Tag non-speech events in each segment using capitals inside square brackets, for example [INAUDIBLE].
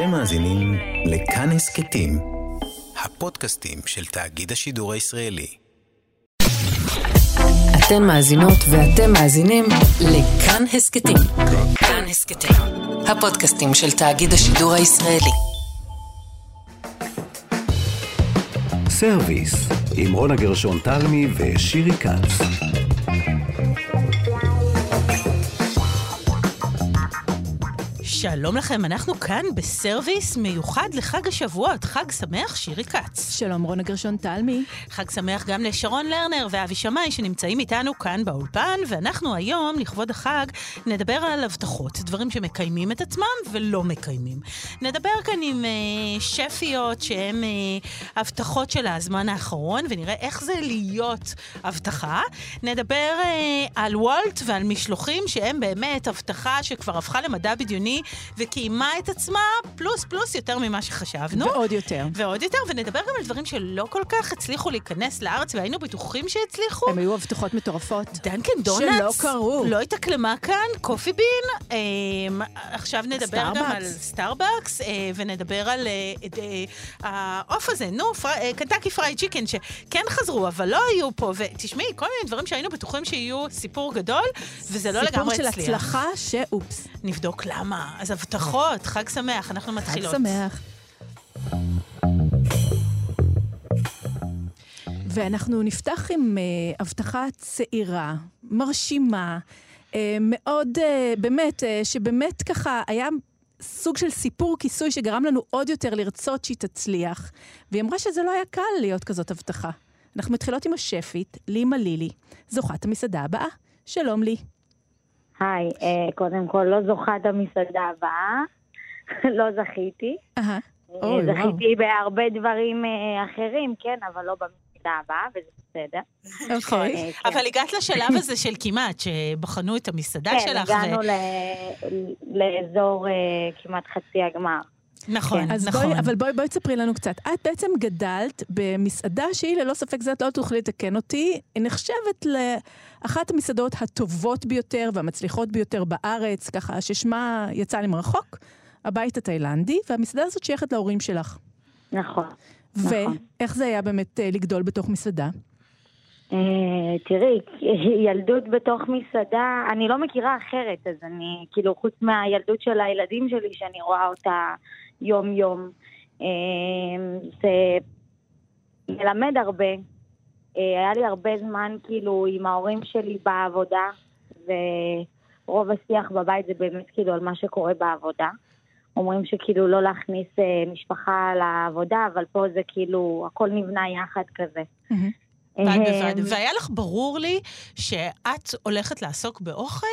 אתם מאזינים לכאן הסכתים, הפודקאסטים של תאגיד השידור הישראלי. אתן מאזינות ואתם מאזינים לכאן הסכתים. כאן הסכתים, הפודקאסטים של תאגיד השידור הישראלי. סרוויס, עם רונה גרשון תלמי ושירי כץ. שלום לכם, אנחנו כאן בסרוויס מיוחד לחג השבועות. חג שמח, שירי כץ. שלום, רונה גרשון תלמי. חג שמח גם לשרון לרנר ואבי שמאי שנמצאים איתנו כאן באולפן, ואנחנו היום, לכבוד החג, נדבר על הבטחות, דברים שמקיימים את עצמם ולא מקיימים. נדבר כאן עם uh, שפיות שהן uh, הבטחות של הזמן האחרון, ונראה איך זה להיות הבטחה. נדבר uh, על וולט ועל משלוחים שהם באמת הבטחה שכבר הפכה למדע בדיוני וקיימה את עצמה פלוס פלוס יותר ממה שחשבנו. ועוד יותר. ועוד יותר, ונדבר גם על דברים שלא כל כך הצליחו להיכנס לארץ, והיינו בטוחים שהצליחו. הם היו הבטחות מטורפות. Dunkin' Donuts. שלא קרו. לא התאקלמה כאן, Coffee Bean. אה, עכשיו נדבר Starbucks. גם על Starbucks, אה, ונדבר על אה, אה, העוף הזה, נו, פר, אה, Kentucky Fried Chicken, שכן חזרו, אבל לא היו פה. ותשמעי, כל מיני דברים שהיינו בטוחים שיהיו סיפור גדול, וזה לא לגמרי סיפור הצליח. של הצלחה שאופס. נבדוק למה. אז הבטחות, חג שמח, אנחנו חג מתחילות. שמח. ואנחנו נפתח עם uh, הבטחה צעירה, מרשימה, uh, מאוד, uh, באמת, uh, שבאמת ככה היה סוג של סיפור כיסוי שגרם לנו עוד יותר לרצות שהיא תצליח. והיא אמרה שזה לא היה קל להיות כזאת הבטחה. אנחנו מתחילות עם השפית, לימה לילי, זוכת המסעדה הבאה. שלום לי. היי, אה, קודם כל לא זוכת המסעדה הבאה, [LAUGHS] לא זכיתי. אה. זכיתי בהרבה דברים אה, אחרים, כן, אבל לא במסעדה הבאה, וזה בסדר. [LAUGHS] אוקיי. כן. אבל הגעת לשלב הזה של כמעט, שבחנו את המסעדה כן, שלך. הגענו ל- לאזור כמעט חצי הגמר. נכון, אז נכון. בואי, אבל בואי, בואי תספרי לנו קצת. את בעצם גדלת במסעדה שהיא, ללא ספק זה, את לא תוכלי לתקן אותי, היא נחשבת לאחת המסעדות הטובות ביותר והמצליחות ביותר בארץ, ככה ששמה יצא לי מרחוק, הבית התאילנדי, והמסעדה הזאת שייכת להורים שלך. נכון. נכון. ואיך זה היה באמת אה, לגדול בתוך מסעדה? אה, תראי, [LAUGHS] ילדות בתוך מסעדה, אני לא מכירה אחרת, אז אני, כאילו, חוץ מהילדות של הילדים שלי, שאני רואה אותה יום-יום, אה, זה מלמד הרבה. אה, היה לי הרבה זמן, כאילו, עם ההורים שלי בעבודה, ורוב השיח בבית זה באמת, כאילו, על מה שקורה בעבודה. אומרים שכאילו לא להכניס משפחה לעבודה, אבל פה זה כאילו, הכל נבנה יחד כזה. בד בבד. והיה לך ברור לי שאת הולכת לעסוק באוכל?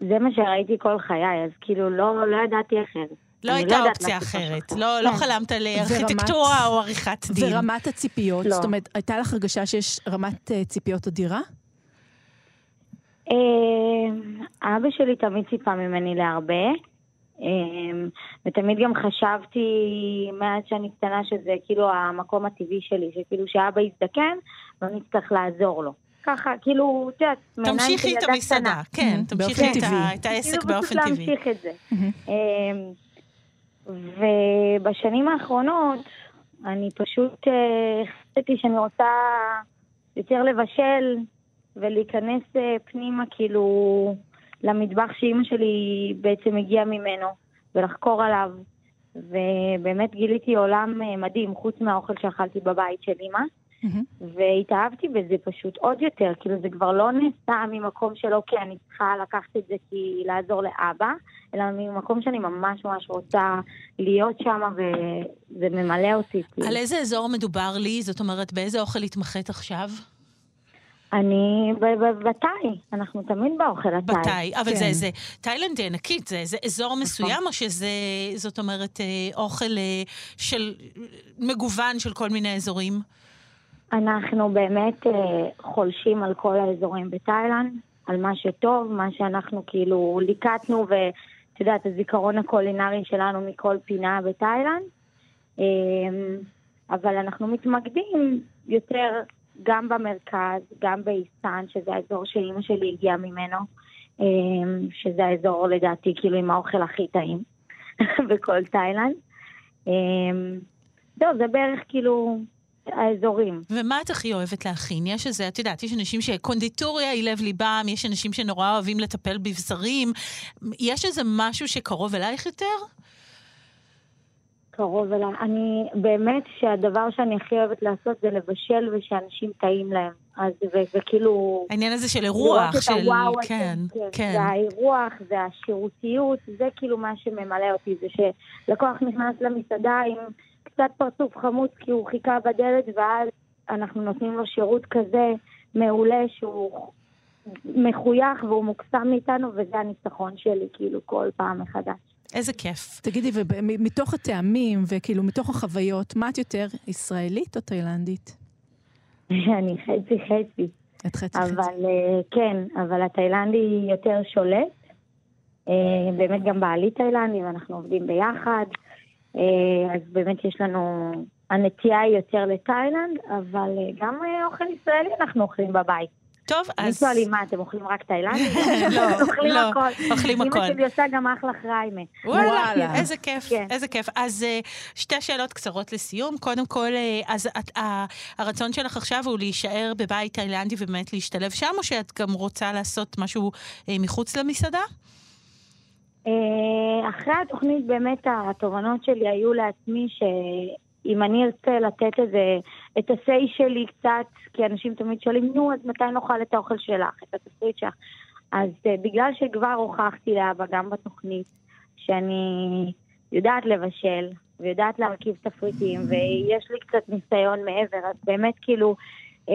זה מה שראיתי כל חיי, אז כאילו לא, לא ידעתי אחרת. לא אני הייתה יודעת אופציה אחרת. לא לא כן. חלמת על ארכיטקטורה או עריכת דין. ורמת הציפיות, לא. זאת אומרת, הייתה לך הרגשה שיש רמת אה, ציפיות אדירה? אה, אבא שלי תמיד ציפה ממני להרבה, ותמיד גם חשבתי מאז שאני קטנה שזה כאילו המקום הטבעי שלי, שכאילו שאבא יזדקן ואני אצטרך לעזור לו. ככה, כאילו, את יודעת, מעיניים של תמשיכי את המסעדה, קטנה. כן, תמשיכי את העסק כאילו באופן פשוט טבעי. להמשיך את זה. אמ, ובשנים האחרונות אני פשוט אה, החלטתי שאני רוצה יותר לבשל ולהיכנס אה, פנימה כאילו למטבח שאימא שלי בעצם הגיעה ממנו ולחקור עליו. ובאמת גיליתי עולם אה, מדהים, חוץ מהאוכל שאכלתי בבית של אימא. מהמם. והתאהבתי בזה פשוט עוד יותר, כאילו זה כבר לא נעשה ממקום של אוקיי, אני צריכה לקחת את זה כי לעזור לאבא, אלא ממקום שאני ממש ממש רוצה להיות שם וזה ממלא אותי. כאילו. על איזה אזור מדובר לי? זאת אומרת, באיזה אוכל התמחית עכשיו? אני בתאי, אנחנו תמיד באוכל התאי. בתאי. אבל כן. זה איזה תאילנד ענקית, זה איזה אזור מסוים, או שזה, זאת אומרת, אה, אוכל אה, של מגוון של כל מיני אזורים? אנחנו באמת אה, חולשים על כל האזורים בתאילנד, על מה שטוב, מה שאנחנו כאילו ליקטנו, ואת יודעת, הזיכרון הקולינרי שלנו מכל פינה בתאילנד. אה, אבל אנחנו מתמקדים יותר גם במרכז, גם באיסטן, שזה האזור שאימא שלי הגיעה ממנו, אה, שזה האזור לדעתי כאילו עם האוכל הכי טעים. [LAUGHS] בכל תאילנד. אמ, זהו, זה בערך כאילו האזורים. ומה את הכי אוהבת להכין? יש איזה, את יודעת, יש אנשים שקונדיטוריה היא לב ליבם, יש אנשים שנורא אוהבים לטפל בבשרים. יש איזה משהו שקרוב אלייך יותר? קרוב אליי. אני, באמת שהדבר שאני הכי אוהבת לעשות זה לבשל ושאנשים טעים להם. אז, ו- וכאילו... העניין הזה של אירוח, של... הוואו הזה, כן, כן. זה האירוח, זה השירותיות, זה כאילו מה שממלא אותי, זה שלקוח נכנס למסעדה עם קצת פרצוף חמוץ כי הוא חיכה בדלת, ואז אנחנו נותנים לו שירות כזה מעולה שהוא מחוייך והוא מוקסם מאיתנו, וזה הניצחון שלי, כאילו, כל פעם מחדש. איזה כיף. תגידי, ומתוך הטעמים וכאילו מתוך החוויות, מה את יותר, ישראלית או תאילנדית? אני חצי חצי. את חצי אבל חצי. אה, כן, אבל התאילנדי יותר שולט. אה, באמת גם בעלי תאילנדי ואנחנו עובדים ביחד. אה, אז באמת יש לנו, הנטייה היא יותר לתאילנד, אבל גם אוכל ישראלי אנחנו אוכלים בבית. טוב, אני אז... שואלים, מה, אתם אוכלים רק תאילנדי? [LAUGHS] לא, [LAUGHS] אוכלים לא, הכל. אוכלים הכל. אמא שלי עושה גם אחלה חריימה. וואלה. איזה כיף, כן. איזה כיף. אז אה, שתי שאלות קצרות לסיום. קודם כל, אה, אז הרצון שלך עכשיו הוא להישאר בבית תאילנדי ובאמת להשתלב שם, או שאת גם רוצה לעשות משהו אה, מחוץ למסעדה? אחרי התוכנית באמת התובנות שלי היו לעצמי שאם אני ארצה לתת איזה, את ה-say שלי קצת, כי אנשים תמיד שואלים, נו, אז מתי נאכל את האוכל שלך, את התפריט שלך? אז אה, בגלל שכבר הוכחתי לאבא גם בתוכנית שאני יודעת לבשל ויודעת להרכיב תפריטים ויש לי קצת ניסיון מעבר, אז באמת כאילו אה,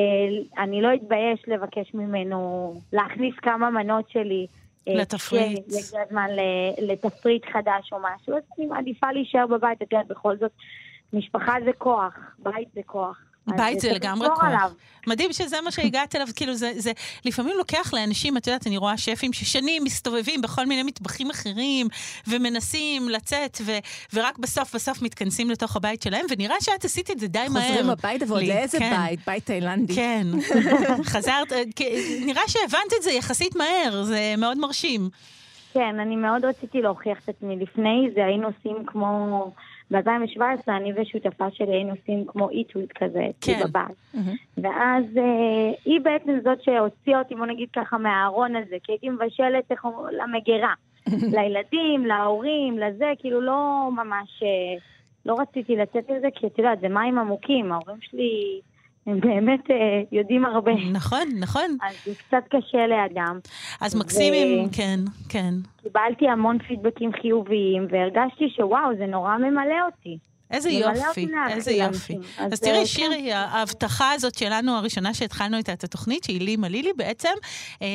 אני לא אתבייש לבקש ממנו להכניס כמה מנות שלי. אה, לתפריט. כשיגיע הזמן ל- לתפריט חדש או משהו, אז אני מעדיפה להישאר בבית, את יודעת, בכל זאת, משפחה זה כוח, בית זה כוח. בית זה לגמרי כוח. עליו. מדהים שזה מה שהגעת אליו, כאילו זה, זה לפעמים לוקח לאנשים, את יודעת, אני רואה שפים ששנים מסתובבים בכל מיני מטבחים אחרים, ומנסים לצאת, ו, ורק בסוף בסוף מתכנסים לתוך הבית שלהם, ונראה שאת עשית את זה די מהר. חוזרים הביתה, ועוד לאיזה כן. בית? בית תאילנדי. כן, [LAUGHS] חזרת, אה, נראה שהבנת את זה יחסית מהר, זה מאוד מרשים. כן, אני מאוד רציתי להוכיח את עצמי. לפני זה היינו עושים כמו... ב-2017 אני ושותפה שלי היינו עושים כמו איטוויט כזה, כן. בבית. מהמם. ואז אה, היא בעצם זאת שהוציאה אותי, בוא נגיד ככה, מהארון הזה, כי הייתי מבשלת איך למגירה. [LAUGHS] לילדים, להורים, לזה, כאילו לא ממש, אה, לא רציתי לצאת מזה, כי את יודעת, זה מים עמוקים, ההורים שלי, הם באמת אה, יודעים הרבה. נכון, נכון. אז זה קצת קשה לידם. אז מקסים אם, ו- כן, כן. קיבלתי המון פידבקים חיוביים, והרגשתי שוואו, זה נורא ממלא אותי. איזה יופי, איזה יופי. אז אז, תראי, אה, שירי, ההבטחה הזאת שלנו, הראשונה שהתחלנו איתה את התוכנית, שהיא לימה לילי בעצם, אה,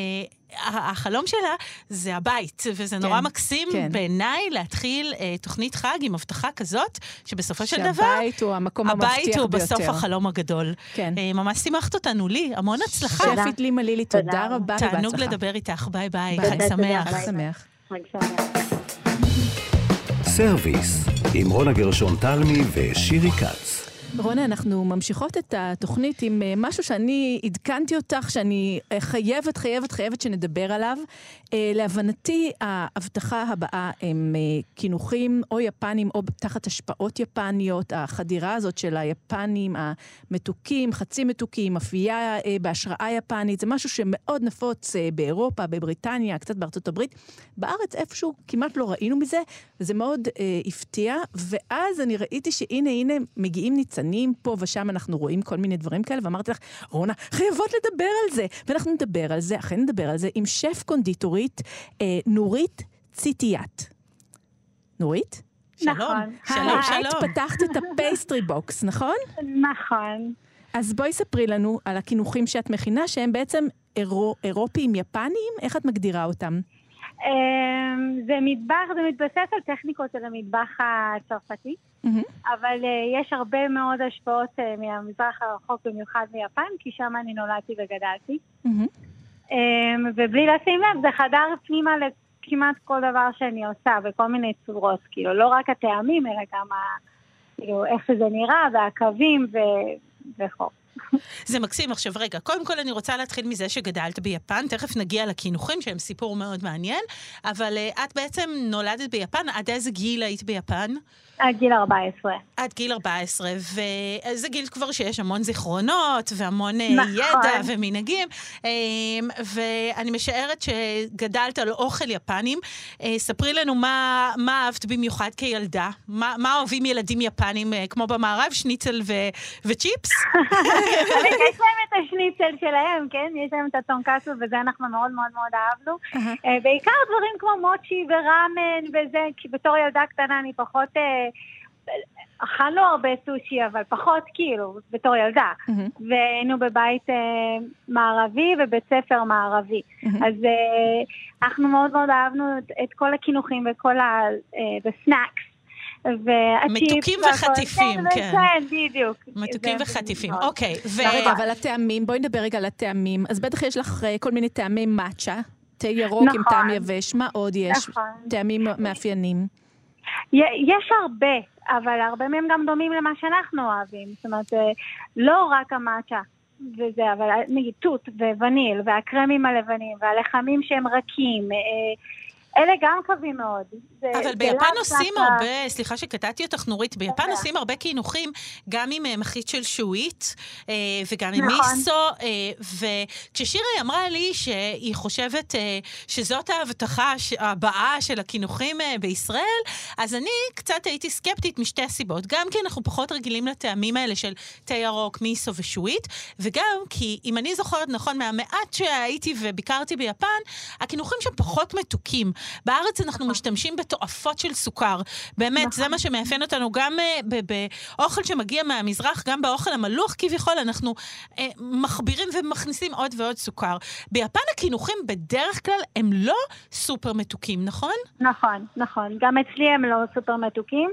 החלום שלה זה הבית, וזה נורא כן, מקסים כן. בעיניי להתחיל אה, תוכנית חג עם הבטחה כזאת, שבסופו של דבר, שהבית הוא המקום המבטיח הבית ביותר. הוא בסוף החלום הגדול. כן. אה, ממש שימחת אותנו, לי, המון הצלחה. שפית לימה לילי, תודה תודה. רבה תענוג ובהצלחה. לדבר איתך, ביי ביי, ביי. חג תודה, שמח. תודה. חג שמח. חג שמח. סרוויס, עם רונה גרשון תלמי ושירי כץ. רונה, אנחנו ממשיכות את התוכנית עם אה, משהו שאני עדכנתי אותך, שאני אה, חייבת, חייבת, חייבת שנדבר עליו. אה, להבנתי, ההבטחה הבאה הם קינוחים או יפנים או תחת השפעות יפניות. החדירה הזאת של היפנים המתוקים, חצי מתוקים, אפייה אה, בהשראה יפנית, זה משהו שמאוד נפוץ באירופה, בבריטניה, קצת בארצות הברית. בארץ איפשהו כמעט לא ראינו מזה, וזה מאוד אה, הפתיע. ואז אני ראיתי שהנה, הנה, מגיעים ניצנים, פה ושם אנחנו רואים כל מיני דברים כאלה, ואמרתי לך, רונה, חייבות לדבר על זה. ואנחנו נדבר על זה, אכן נדבר על זה, עם שף קונדיטורית, אה, נורית ציטיאט. נורית? שלום, נכון. שלום, שלום. את פתחת את ה Pastry Box, נכון? נכון. אז בואי ספרי לנו על הקינוחים שאת מכינה, שהם בעצם אירו, אירופיים יפניים, איך את מגדירה אותם? אמ, זה מטבח, זה מתבסס על טכניקות של המטבח הצרפתי, מהמם. אבל אה, יש הרבה מאוד השפעות אה, מהמזרח הרחוק, במיוחד מיפן, כי שם אני נולדתי וגדלתי. מהמם. אמ, ובלי לשים לב, זה חדר פנימה לכמעט כל דבר שאני עושה, בכל מיני צורות, כאילו, לא רק הטעמים, אלא גם ה, כאילו, איך שזה נראה, והקווים ו... וכו'. זה מקסים. עכשיו, רגע, קודם כל אני רוצה להתחיל מזה שגדלת ביפן, תכף נגיע לקינוחים, שהם סיפור מאוד מעניין, אבל uh, את בעצם נולדת ביפן, עד איזה גיל היית ביפן? עד גיל 14. עד גיל 14, וזה גיל כבר שיש המון זיכרונות, והמון אה, נכון. ידע ומנהגים, אה, ואני משערת שגדלת על אוכל יפנים. אה, ספרי לנו מה, מה אהבת במיוחד כילדה. מה, מה אוהבים ילדים יפנים, אה, כמו במערב, שניצל ו, וצ'יפס? [LAUGHS] אבל יש להם את השניצל שלהם, כן? יש להם את הטונקסו, וזה אנחנו מאוד מאוד מאוד אהבנו. אה, בעיקר דברים כמו מוצ'י וראמן וזה, כי בתור ילדה קטנה אני פחות... אה, אכלנו הרבה סושי, אבל פחות כאילו, בתור ילדה. והיינו בבית אה, מערבי ובית ספר מערבי. אז אה, אנחנו מאוד מאוד אהבנו את, את כל הקינוחים וכל הסנאקס. והצ'יפס מתוקים. וחטיפים, כן. כן, בדיוק. מתוקים וחטיפים. אוקיי, ו... רגע, אבל הטעמים, בואי נדבר רגע על הטעמים. אז בטח יש לך אה, כל מיני טעמי מאצ'ה, תה ירוק עם נכון. טעם יבש, מה עוד יש? נכון. טעמים מאפיינים. יש הרבה, אבל הרבה מהם גם דומים למה שאנחנו אוהבים. זאת אומרת, אה, לא רק המאצ'ה וזה, אבל אה, נגיד תות ווניל, והקרמים הלבנים, והלחמים שהם רכים, אה, אלה גם קווים מאוד. זה- אבל זה ביפן לאו עושים דווקא- הרבה, סליחה שקטעתי אותך נורית, ביפן בסדר. עושים הרבה קינוחים, גם עם אה, מחית של שועית, אה, וגם עם נכון. מיסו, אה, וכששירי אמרה לי שהיא חושבת שזאת ההבטחה הבאה של הקינוחים בישראל, אז אני קצת הייתי סקפטית משתי הסיבות. גם כי אנחנו פחות רגילים לטעמים האלה של תה ירוק, מיסו ושועית, וגם כי אם אני זוכרת נכון, מהמעט שהייתי וביקרתי ביפן, הקינוחים שם פחות מתוקים. בארץ אנחנו משתמשים בתועפות של סוכר. באמת, זה מה שמאפיין אותנו גם אה, באוכל שמגיע מהמזרח, גם באוכל המלוח כביכול, אנחנו אה, מכבירים ומכניסים עוד ועוד סוכר. ביפן הקינוחים בדרך כלל הם לא סופר מתוקים, נכון? נכון, נכון. גם אצלי הם לא סופר מתוקים,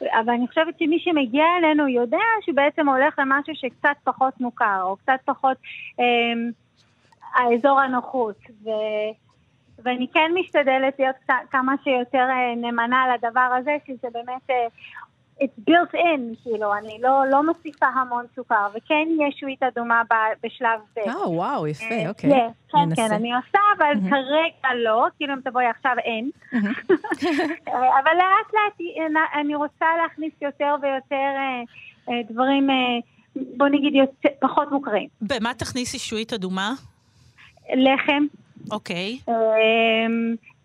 אבל אני חושבת שמי שמגיע אלינו יודע שבעצם הולך למשהו שקצת פחות מוכר, או קצת פחות אה, האזור הנוחות. ו... ואני כן משתדלת להיות כמה שיותר אה, נאמנה לדבר הזה, שזה באמת, אה, it's built in, כאילו, אני לא, לא מוסיפה המון סוכר, וכן יש שועית אדומה בשלב ב'. אה, וואו, יפה, אה, אוקיי. כן, כן, ננסה. כן, אני עושה, אבל כרגע לא, כאילו אם תבואי עכשיו אין. אה, אבל לאט לאט אני רוצה להכניס יותר ויותר דברים, בוא נגיד, יותר- פחות מוכרים. במה תכניסי שועית אדומה? לחם אוקיי. אה,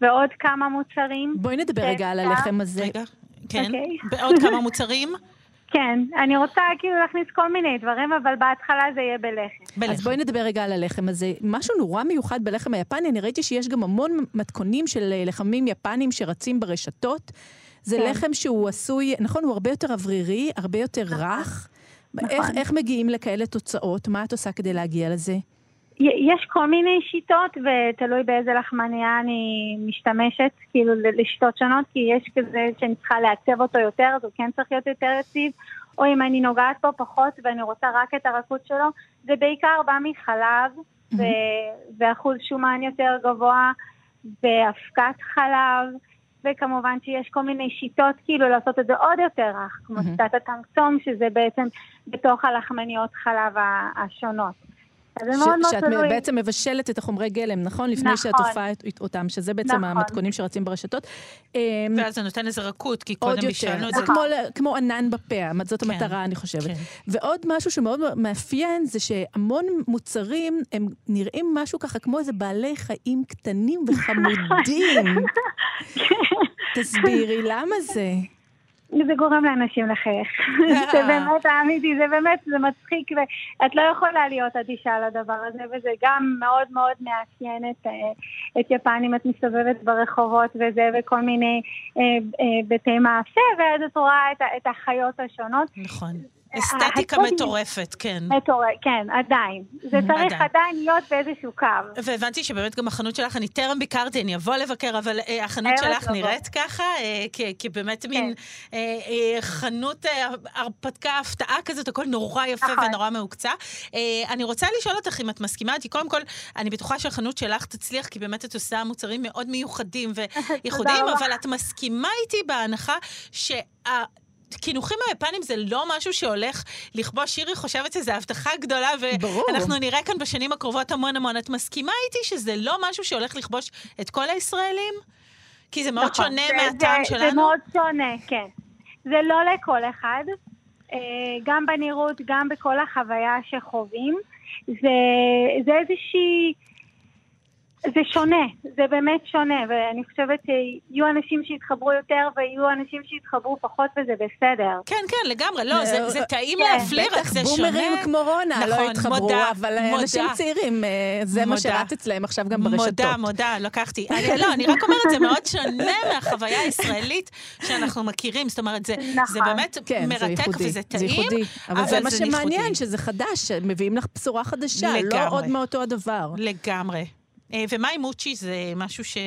ועוד כמה מוצרים. בואי נדבר רגע על. הלחם הזה. רגע. כן. אוקיי. בעוד כמה מוצרים? [LAUGHS] כן, אני רוצה כאילו להכניס כל מיני דברים, אבל בהתחלה זה יהיה בלחם. בלחם. אז בואי נדבר רגע על הלחם הזה. משהו נורא מיוחד בלחם היפני, אני ראיתי שיש גם המון מתכונים של אה, לחמים יפנים שרצים ברשתות. זה כן. לחם שהוא עשוי, נכון, הוא הרבה יותר אוורירי, הרבה יותר רך. איך, נכון. איך מגיעים לכאלה תוצאות? מה את עושה כדי להגיע לזה? יש כל מיני שיטות, ותלוי באיזה לחמניה אני משתמשת, כאילו לשיטות שונות, כי יש כזה שאני צריכה לעצב אותו יותר, אז הוא כן צריך להיות יותר יציב, או אם אני נוגעת בו פחות ואני רוצה רק את הרכות שלו, זה בעיקר בא מחלב, ו- ואחוז שומן יותר גבוה, ואבקת חלב, וכמובן שיש כל מיני שיטות כאילו לעשות את זה עוד יותר רך, כמו שיטת הטנקסום, שזה בעצם בתוך הלחמניות חלב השונות. זה ש- מאוד מאוד שאת. בעצם מבשלת את החומרי גלם, נכון? לפני שאת נכון. תופעה את- אותם, שזה בעצם נכון. המתכונים שרצים ברשתות. אמ, ואז זה נותן איזה רכות, כי קודם יותר. בישלנו את זה זה. כמו, כמו ענן בפה, זאת כן, המטרה, אני חושבת. כן. ועוד משהו שמאוד מאפיין, זה שהמון מוצרים, הם נראים משהו ככה כמו איזה בעלי חיים קטנים וחמודים. [LAUGHS] תסבירי, למה זה? זה גורם לאנשים לחייך. [LAUGHS] זה באמת, האמיתי, זה באמת, זה מצחיק, ואת לא יכולה להיות אדישה לדבר הזה, וזה גם מאוד מאוד מאפיין את, אה, את יפן, אם את מסתובבת ברחובות וזה, וכל מיני אה, אה, בתי מאפה, ואז את רואה את, את החיות השונות. נכון. אה, אסתטיקה מטורפת, כן. מטורף, כן, עדיין. זה צריך עדיין. עדיין להיות באיזשהו קו. והבנתי שבאמת גם החנות שלך, אני טרם ביקרתי, אני אבוא לבקר, אבל אה, החנות שלך לבוא. נראית ככה, אה, כבאמת מין אה, אה, חנות אה, הרפתקה, הפתעה כזאת, הכל נורא יפה נכון. ונורא מהוקצה. אה, אני רוצה לשאול אותך אם את מסכימה איתי, קודם כל, אני בטוחה שהחנות שלך תצליח, כי באמת את עושה מוצרים מאוד מיוחדים [LAUGHS] וייחודיים. אבל את מסכימה איתי בהנחה שה... קינוחים היפנים זה לא משהו שהולך לכבוש. שירי חושבת שזו הבטחה גדולה, ברור. ואנחנו נראה כאן בשנים הקרובות המון המון. את מסכימה איתי שזה לא משהו שהולך לכבוש את כל הישראלים? כי זה מאוד נכון, שונה זה- מהטעם זה- שלנו? זה מאוד שונה, כן. זה לא לכל אחד, אה, גם בנראות, גם בכל החוויה שחווים. זה, זה איזושהי... זה שונה, זה באמת שונה, ואני חושבת שיהיו אנשים שיתחברו יותר ויהיו אנשים שיתחברו פחות וזה בסדר. כן, כן, לגמרי. לא, זה, זה טעים כן, להפליא, רק בטח, זה שונה. בומרים כמו רונה לא נכון, התחברו, מודה, אבל מודה. אנשים צעירים, אה, זה מה מודה. שרץ אצלהם עכשיו גם ברשתות. מודה, מודה, לקחתי. אני, לא, אני רק אומרת, זה מאוד שונה [LAUGHS] מהחוויה הישראלית שאנחנו מכירים. זאת אומרת, זה, נכון. זה באמת כן, זה מרתק ייחודי, וזה זה טעים, ייחודי. אבל אבל זה מה זה שמעניין, ייחודי. שזה חדש, שמביאים לך בשורה חדשה, לא לגמרי. עוד מאותו הדבר. לגמרי. אה, ומה עם מוצ'י? זה משהו ש...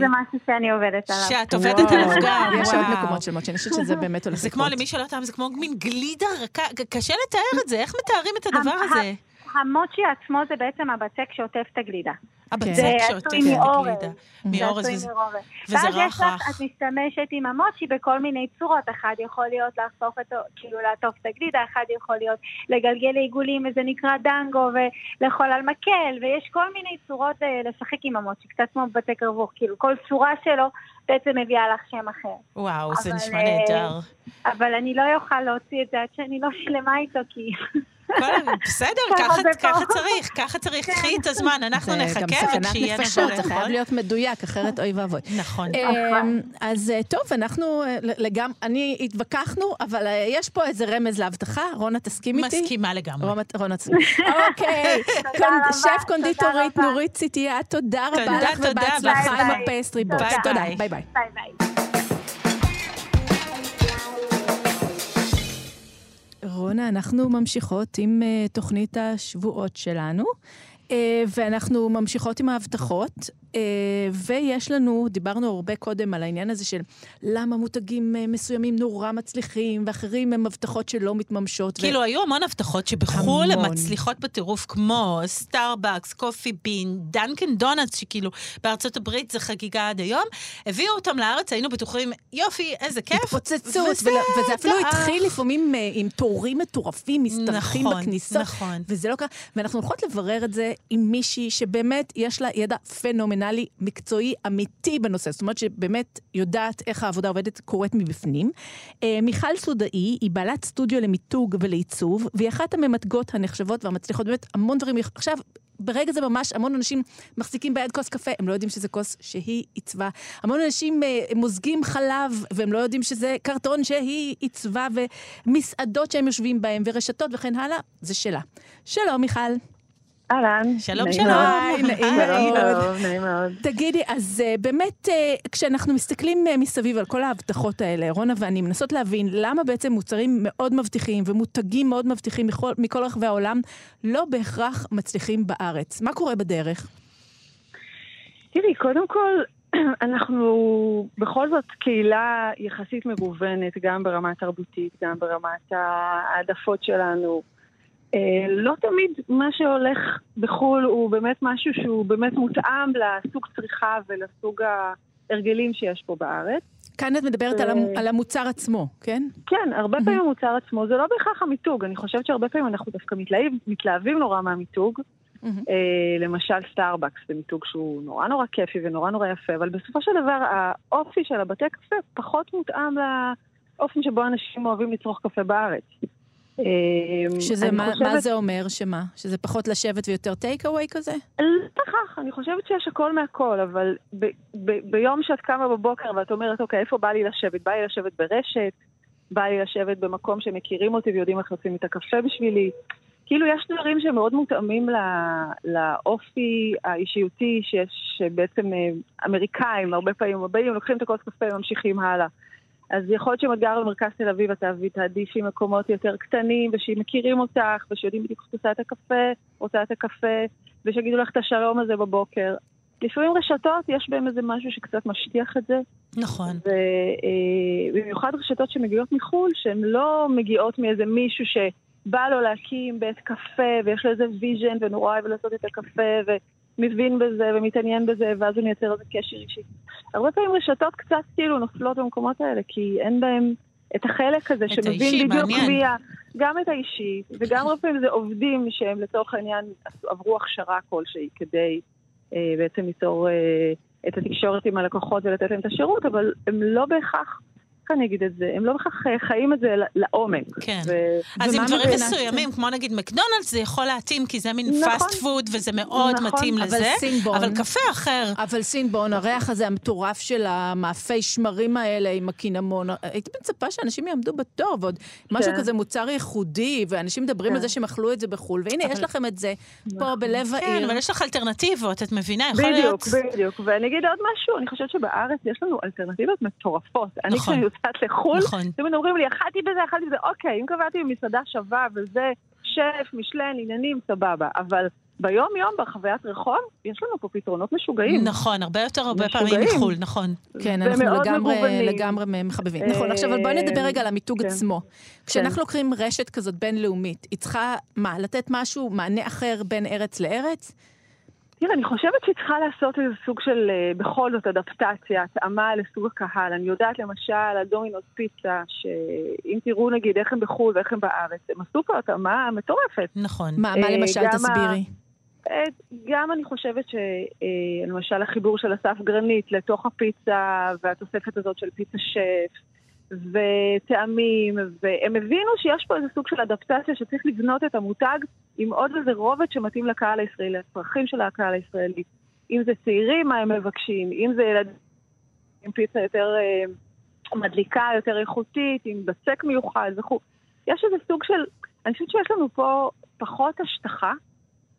זה משהו שאני עובדת עליו. שאת עובדת עליו [LAUGHS] גם, יש. עוד מקומות שלמות, שאני חושבת שזה באמת הולך זה כמו לקרות. למי שלא טעם, זה כמו מין גלידה רכה, קשה לתאר את זה, איך מתארים את הדבר הזה? המוצ'י עצמו זה בעצם הבצק שעוטף את הגלידה. הבצק זה שעוטף עשוי את מאורז. זה מאורז, עשוי וזה- מאורז. ואז יש לך. את משתמשת עם המוצ'י בכל מיני צורות. אחד יכול להיות את, ה- כאילו לעטוף את הגלידה, אחד יכול להיות לגלגל לעיגולים, וזה נקרא דנגו, ולאכול על מקל, ויש כל מיני צורות אה, לשחק עם המוצ'י, קצת כמו בבתי קרבוך, כאילו כל צורה שלו בעצם מביאה לך שם אחר. וואו, זה נשמע אה, נהדר. אבל אני לא אוכל להוציא את זה עד שאני לא שלמה איתו, כי... כל- בסדר, ככה. צריך, ככה צריך. קחי את הזמן, אנחנו זה גם נחכה סכנת וכשיהיה נפשות, נבוא זה חייב לאכול. להיות מדויק, אחרת אוי ואבוי. נכון. אמ, אז אה, טוב, אנחנו אה, לגמ... אני התווכחנו, אבל אה, יש פה איזה רמז להבטחה. רונה, תסכים איתי? מסכימה לגמרי. רונה, תסכים. אוקיי, [LAUGHS] שף קונדיטורית. נורית ציטייה, תודה רבה לך ובהצלחה עם ביי. ה Pastry Box. ביי, תודה, ביי. ביי רונה, אנחנו ממשיכות עם אה, תוכנית השבועות שלנו, ואנחנו ממשיכות עם ההבטחות, אה, ויש לנו, דיברנו הרבה קודם על העניין הזה של למה מותגים אה, מסוימים נורא מצליחים, ואחרים הם הבטחות שלא מתממשות. ו- כאילו, היו המון הבטחות שבחו"ל הן. מצליחות בטירוף, כמו Starbucks, Coffee Bean, Dunkin' Donuts, שכאילו בארצות הברית זה חגיגה עד היום. הביאו אותם לארץ, היינו בטוחים, יופי, איזה כיף. התפוצצות, וזה ול- וזה אפילו. התחיל לפעמים אה, עם תורים מטורפים, משתרכים נכון, בכניסות, נכון. וזה לא קרה, ואנחנו הולכות לברר את זה עם מישהי שבאמת יש לה ידע פנומנלי, מקצועי, אמיתי בנושא, זאת אומרת שבאמת יודעת איך העבודה עובדת, קורית מבפנים. אה, מיכל סודאי היא בעלת סטודיו למיתוג ולעיצוב, והיא אחת הממתגות הנחשבות והמצליחות, באמת המון דברים, עכשיו... ברגע זה ממש המון אנשים מחזיקים ביד כוס קפה, הם לא יודעים שזה כוס שהיא עיצבה. המון אנשים אה, מוזגים חלב, והם לא יודעים שזה קרטון שהיא עיצבה, ומסעדות שהם יושבים בהם, ורשתות וכן הלאה, זה שלה. שלום, מיכל. אהלן. שלום, שלום. נעים. מאוד. נעים מאוד. תגידי, אז uh, באמת, uh, כשאנחנו מסתכלים uh, מסביב על כל ההבטחות האלה, רונה ואני מנסות להבין למה בעצם מוצרים מאוד מבטיחים ומותגים מאוד מבטיחים מכל, מכל רחבי העולם לא בהכרח מצליחים בארץ. מה קורה בדרך? תראי, קודם כל, [CLEARS THROAT] אנחנו בכל זאת קהילה יחסית מגוונת, גם ברמה התרבותית, גם ברמת העדפות שלנו. אה, לא תמיד מה שהולך בחו"ל הוא באמת משהו שהוא באמת מותאם לסוג צריכה ולסוג ההרגלים שיש פה בארץ. כאן את מדברת על, המ, על המוצר עצמו, כן? כן, הרבה פעמים המוצר עצמו זה לא בהכרח המיתוג. אני חושבת שהרבה פעמים אנחנו דווקא מתלהב, מתלהבים נורא מהמיתוג. אה, למשל Starbucks, זה מיתוג שהוא נורא נורא כיפי ונורא נורא יפה, אבל בסופו של דבר האופי של הבתי קפה פחות מותאם לאופן שבו אנשים אוהבים לצרוך קפה בארץ. אה, שזה, מה, חושבת- מה זה אומר? שמה? שזה פחות לשבת ויותר take away כזה? לא בהכרח, אני חושבת שיש הכל מהכל, אבל ב- ב- ביום שאת קמה בבוקר ואת אומרת, אוקיי, איפה בא לי לשבת? בא לי לשבת ברשת, בא לי לשבת במקום שמכירים אותי ויודעים איך לשים את הקפה בשבילי. כאילו, יש דברים שמאוד מותאמים ל- לאופי האישיותי שיש, שבעצם אה, אמריקאים, הרבה פעמים באים, לוקחים את הכוס קפה וממשיכים הלאה. אז יכול להיות שאם את גרה במרכז תל אביב, את תעדיפי מקומות יותר קטנים, ושמכירים אותך, ושיודעים בדיוק איך את עושה את הקפה, רוצה את הקפה, ושיגידו לך את השלום הזה בבוקר. לפעמים רשתות, יש בהן איזה משהו שקצת משטיח את זה, נכון. ובמיוחד רשתות שמגיעות מחו"ל, שהן לא מגיעות מאיזה מישהו שבא לו להקים בית קפה, ויש לו איזה vision, ונורא אוהב לעשות את הקפה, ומבין בזה, ומתעניין בזה, ואז הוא מייצר איזה קשר אישי. הרבה פעמים רשתות קצת כאילו נופלות במקומות האלה, כי אין בהן את החלק הזה שמבין בדיוק. מי ה... גם את האישי, וגם הרבה פעמים זה עובדים שהם לצורך העניין עברו הכשרה כלשהי כדי אה, בעצם ליצור אה, את התקשורת עם הלקוחות ולתת להם את השירות, אבל הם לא בהכרח, איך אני אגיד את זה, הם לא בהכרח אה, חיים את זה לעומק. כן. ו- אז עם דברים מסוימים, כמו נגיד מקדונלדס, זה יכול להתאים, כי זה מין נכון. fast food, וזה מאוד נכון. מתאים אבל לזה. Cinnabon- אבל קפה אחר, אבל Cinnabon, הריח הזה המטורף של המאפי שמרים האלה עם הקינמון, הייתי מצפה שאנשים יעמדו בתור, ועוד משהו כן. כזה מוצר ייחודי, ואנשים מדברים על כן. זה שהם אכלו את זה בחו"ל, והנה, יש לכם את זה פה בלב כן, העיר. אבל יש לך אלטרנטיבות, את מבינה? יכול להיות... בדיוק, בדיוק. ואני אגיד עוד משהו, אני חושבת שבארץ יש לנו אלטרנטיבות מטורפות. אני נכון. יוצאת לחו"ל, נכון. תמיד אומרים לי, אכלתי בזה, אכלתי בזה, אוקיי, אם קבעתי במסעדה שווה וזה שף, משלן, עניינים, סבבה. אבל ביום-יום, בחוויית רחוב, יש לנו פה פתרונות משוגעים. נכון, הרבה יותר הרבה פעמים משוגעים. מחו"ל, נכון. כן, אנחנו לגמרי, מגוונים. לגמרי מחבבים. אה, נכון, עכשיו, אבל בואי נדבר רגע על המיתוג כן. עצמו. כשאנחנו לוקחים רשת כזאת בינלאומית, היא צריכה, מה, לתת משהו, מענה אחר בין ארץ לארץ? תראה, אני חושבת שהיא צריכה לעשות איזה סוג של, אה, בכל זאת, אדפטציה, התאמה לסוג הקהל. אני יודעת למשל על דומינוס פיצה, שאם תראו נגיד איך הם בחו"ל ואיך הם בארץ, הם עשו פה התאמה מטורפת. נכון. מה, מה אה, למשל, תסבירי. אה, גם אני חושבת שלמשל החיבור של אסף גרנית לתוך הפיצה והתוספת הזאת של פיצה שף וטעמים, והם הבינו שיש פה איזה סוג של אדפטציה שצריך לבנות את המותג עם עוד איזה רובד שמתאים לקהל הישראלי, לצרכים של הקהל הישראלי. אם זה צעירים, מה הם מבקשים, אם זה ילדים עם פיצה יותר אה, מדליקה, יותר איכותית, עם בצק מיוחד וכו'. יש איזה סוג של, אני חושבת שיש לנו פה פחות השטחה,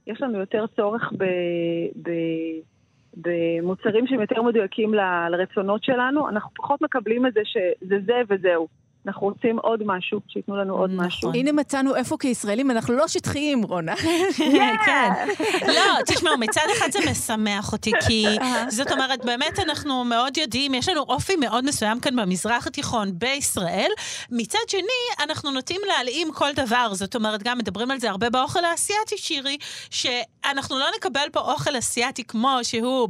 יש לנו יותר צורך ב, ב, במוצרים שהם יותר מדויקים ל- לרצונות שלנו, אנחנו פחות מקבלים את זה שזה זה וזהו. אנחנו רוצים עוד משהו, שייתנו לנו עוד נכון. משהו. הנה מצאנו איפה כישראלים אנחנו לא שטחיים, רונה. [LAUGHS] כן. לא, תשמעו, מצד אחד זה משמח אותי, כי [LAUGHS] זאת אומרת, באמת אנחנו מאוד יודעים, יש לנו אופי מאוד מסוים כאן במזרח התיכון בישראל. מצד שני, אנחנו נוטים להלאים כל דבר. זאת אומרת, גם מדברים על זה הרבה באוכל האסייתי, שירי, שאנחנו לא נקבל פה אוכל אסייתי כמו שהוא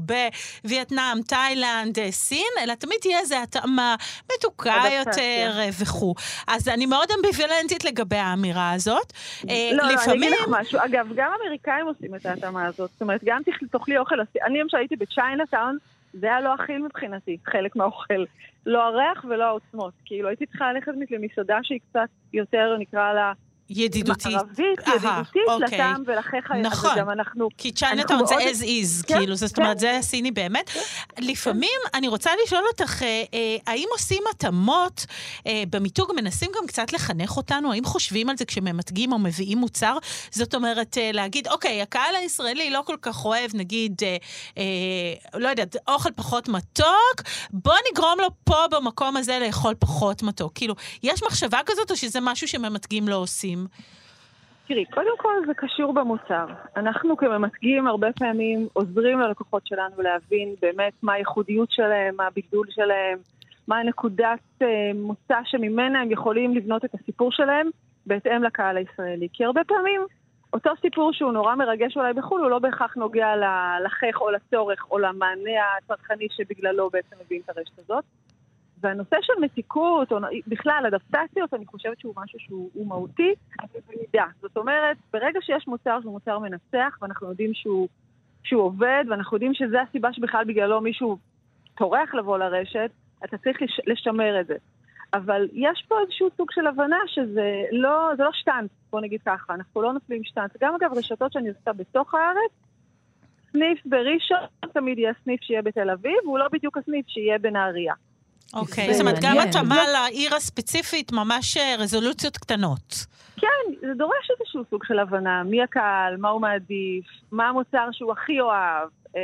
בווייטנאם, תאילנד, סין, אלא תמיד תהיה איזו התאמה מתוקה. יותר וכו'. אז אני מאוד אמביוולנטית לגבי האמירה הזאת. אה, לא, לא, אני לפעמים... אגיד לך משהו. אגב, גם אמריקאים עושים את ההתאמה הזאת. זאת אומרת, גם תאכלי- אוכל אסי... אני למשל הייתי בצ'יינאטאון, זה היה לא אכיל מבחינתי, חלק מהאוכל. לא הריח ולא העוצמות. כאילו, הייתי צריכה ללכת למסעדה שהיא קצת יותר, נקרא לה, ידידותית. מערבית, אהה, ידידותית אוקיי. לטעם ולחיך. נכון. וגם אנחנו... כי אנחנו צ'יינאטאון זה as is, כן, כאילו, זאת כן. אומרת, זה הסיני באמת. לפעמים אני רוצה לשאול אותך, אה, אה, האם עושים התאמות אה, במיתוג, מנסים גם קצת לחנך אותנו? האם חושבים על זה כשממתגים או מביאים מוצר? זאת אומרת, אה, להגיד, אוקיי, הקהל הישראלי לא כל כך אוהב, נגיד, אה, אה, לא יודעת, אוכל פחות מתוק, בוא נגרום לו פה במקום הזה לאכול פחות מתוק. כאילו, יש מחשבה כזאת או שזה משהו שממתגים לא עושים? תראי, קודם כל זה קשור במוצר. אנחנו כממתגים הרבה פעמים עוזרים ללקוחות שלנו להבין באמת מה הייחודיות שלהם, מה הבידול שלהם, מה הנקודת אה, מוצא שממנה הם יכולים לבנות את הסיפור שלהם בהתאם לקהל הישראלי. כי הרבה פעמים אותו סיפור שהוא נורא מרגש אולי בחו"ל, הוא לא בהכרח נוגע לחך או לצורך או למענה הצרכני שבגללו בעצם מביאים את הרשת הזאת. והנושא של מתיקות, או בכלל אדפטציות, אני חושבת שהוא משהו שהוא הוא מהותי, אבל במידה. זאת אומרת, ברגע שיש מוצר שהוא מוצר מנצח, ואנחנו יודעים שהוא, שהוא עובד, ואנחנו יודעים שזו הסיבה שבכלל בגללו מישהו טורח לבוא לרשת, אתה צריך לש, לשמר את זה. אבל יש פה איזשהו סוג של הבנה שזה לא, לא שטאנץ, בוא נגיד ככה, אנחנו לא נופלים שטאנץ. גם אגב, רשתות שאני עושה בתוך הארץ, סניף בראשון תמיד יהיה סניף שיהיה בתל אביב, והוא לא בדיוק הסניף שיהיה בנהריה. אוקיי, זאת אומרת, גם. התאמה לעיר הספציפית, ממש אה, רזולוציות קטנות. כן, זה דורש איזשהו סוג של הבנה, מי הקהל, מה הוא מעדיף, מה המוצר שהוא הכי אוהב. אה,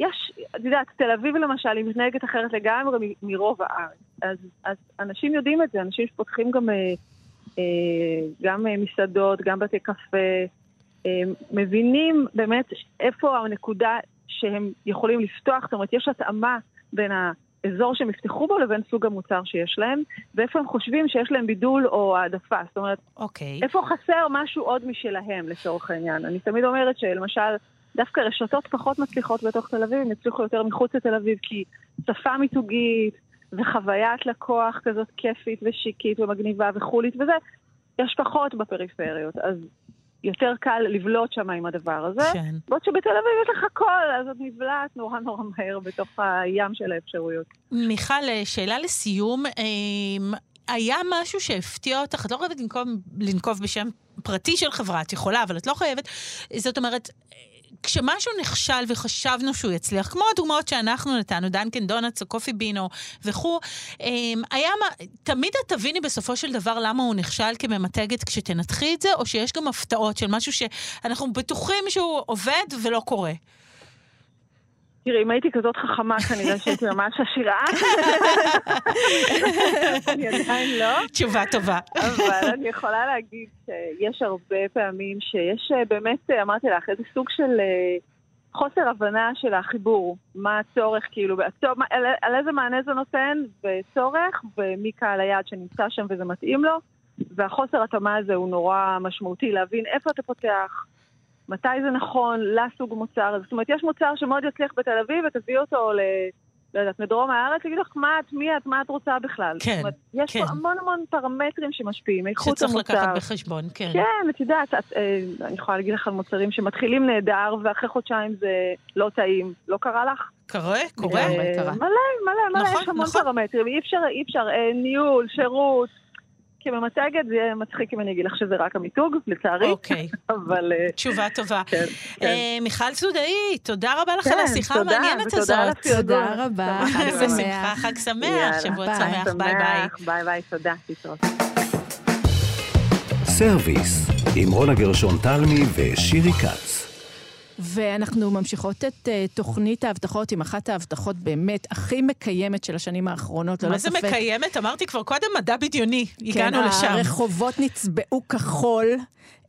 יש, את יודעת, תל אביב למשל, היא מתנהגת אחרת לגמרי מרוב הארץ. אז, אז אנשים יודעים את זה, אנשים שפותחים גם, אה, גם מסעדות, גם בתי קפה, מבינים באמת איפה הנקודה שהם יכולים לפתוח, זאת אומרת, יש התאמה בין האזור שהם יפתחו בו לבין סוג המוצר שיש להם, ואיפה הם חושבים שיש להם בידול או העדפה. זאת אומרת, אוקיי. איפה חסר משהו עוד משלהם, לצורך העניין. אני תמיד אומרת שלמשל, דווקא רשתות פחות מצליחות בתוך תל אביב, הם יצליחו יותר מחוץ לתל אביב, כי שפה מיתוגית וחוויית לקוח כזאת כיפית ושיקית ומגניבה וחולית וזה, יש פחות בפריפריות. אז יותר קל לבלוט שם עם הדבר הזה. כן. בעוד שבתל אביב יש לך הכל, אז את נבלעת נורא נורא מהר בתוך הים של האפשרויות. מיכל, אה, שאלה לסיום. אמ, היה משהו שהפתיע אותך? את לא חייבת לנקוב, לנקוב בשם פרטי של חברה, את יכולה, אבל את לא חייבת. זאת אומרת, כשמשהו נכשל וחשבנו שהוא יצליח, כמו הדוגמאות שאנחנו נתנו, דנקן דונלדס או קופי בינו וכו', אמ, היה מה, תמיד את תביני בסופו של דבר למה הוא נכשל כממתגת כשתנתחי את זה, או שיש גם הפתעות של משהו שאנחנו בטוחים שהוא עובד ולא קורה. תראי, אם הייתי כזאת חכמה, כנראה שהייתי ממש עשירה. אני עדיין לא. תשובה טובה. אבל אני יכולה להגיד שיש הרבה פעמים שיש אה, באמת, אה, אמרתי לך, איזה סוג של אה, חוסר הבנה של החיבור. מה הצורך, כאילו, על איזה מענה זה נותן, וצורך, ומי קהל היעד שנמצא שם וזה מתאים לו. והחוסר התאמה הזה הוא נורא משמעותי, להבין איפה אתה פותח, מתי זה נכון לסוג מוצר הזה. זאת אומרת, יש מוצר שמאוד יצליח בתל אביב, ותביא אותו ל... לא יודעת, מדרום הארץ, יגיד לך מה את, מי את, מה את רוצה בכלל. כן, זאת אומרת, יש כן. פה המון המון פרמטרים שמשפיעים, איכות שצריך המוצר. לקחת בחשבון, כן. כן, את יודעת, את, אה, אני יכולה להגיד לך על מוצרים שמתחילים נהדר, ואחרי חודשיים זה לא טעים. לא קרה לך? קורה, קורה. אה, קרה. מלא, מלא, מלא, נכון, יש המון נכון. פרמטרים. אי אפשר, אי אפשר, אה, ניהול, שירות. כממתגת זה יהיה מצחיק אם אני אגיד לך שזה רק המיתוג, לצערי. אוקיי, [LAUGHS] אבל... אה, תשובה טובה. כן, כן. אה, מיכל סודאי, תודה רבה לך על כן, השיחה תודה, המעניינת הזאת. תודה רבה, חג שמח. חג שמח, יאללה, שבוע ביי. שמח, ביי ביי. ביי ביי, תודה. סרוויס, עם רונה גרשון תלמי ושירי כץ. ואנחנו ממשיכות את אה, תוכנית ההבטחות עם אחת ההבטחות באמת הכי מקיימת של השנים האחרונות, ללא מה זה ספק. מקיימת? אמרתי כבר קודם מדע בדיוני, הגענו כן, לשם. הרחובות נצבעו כחול.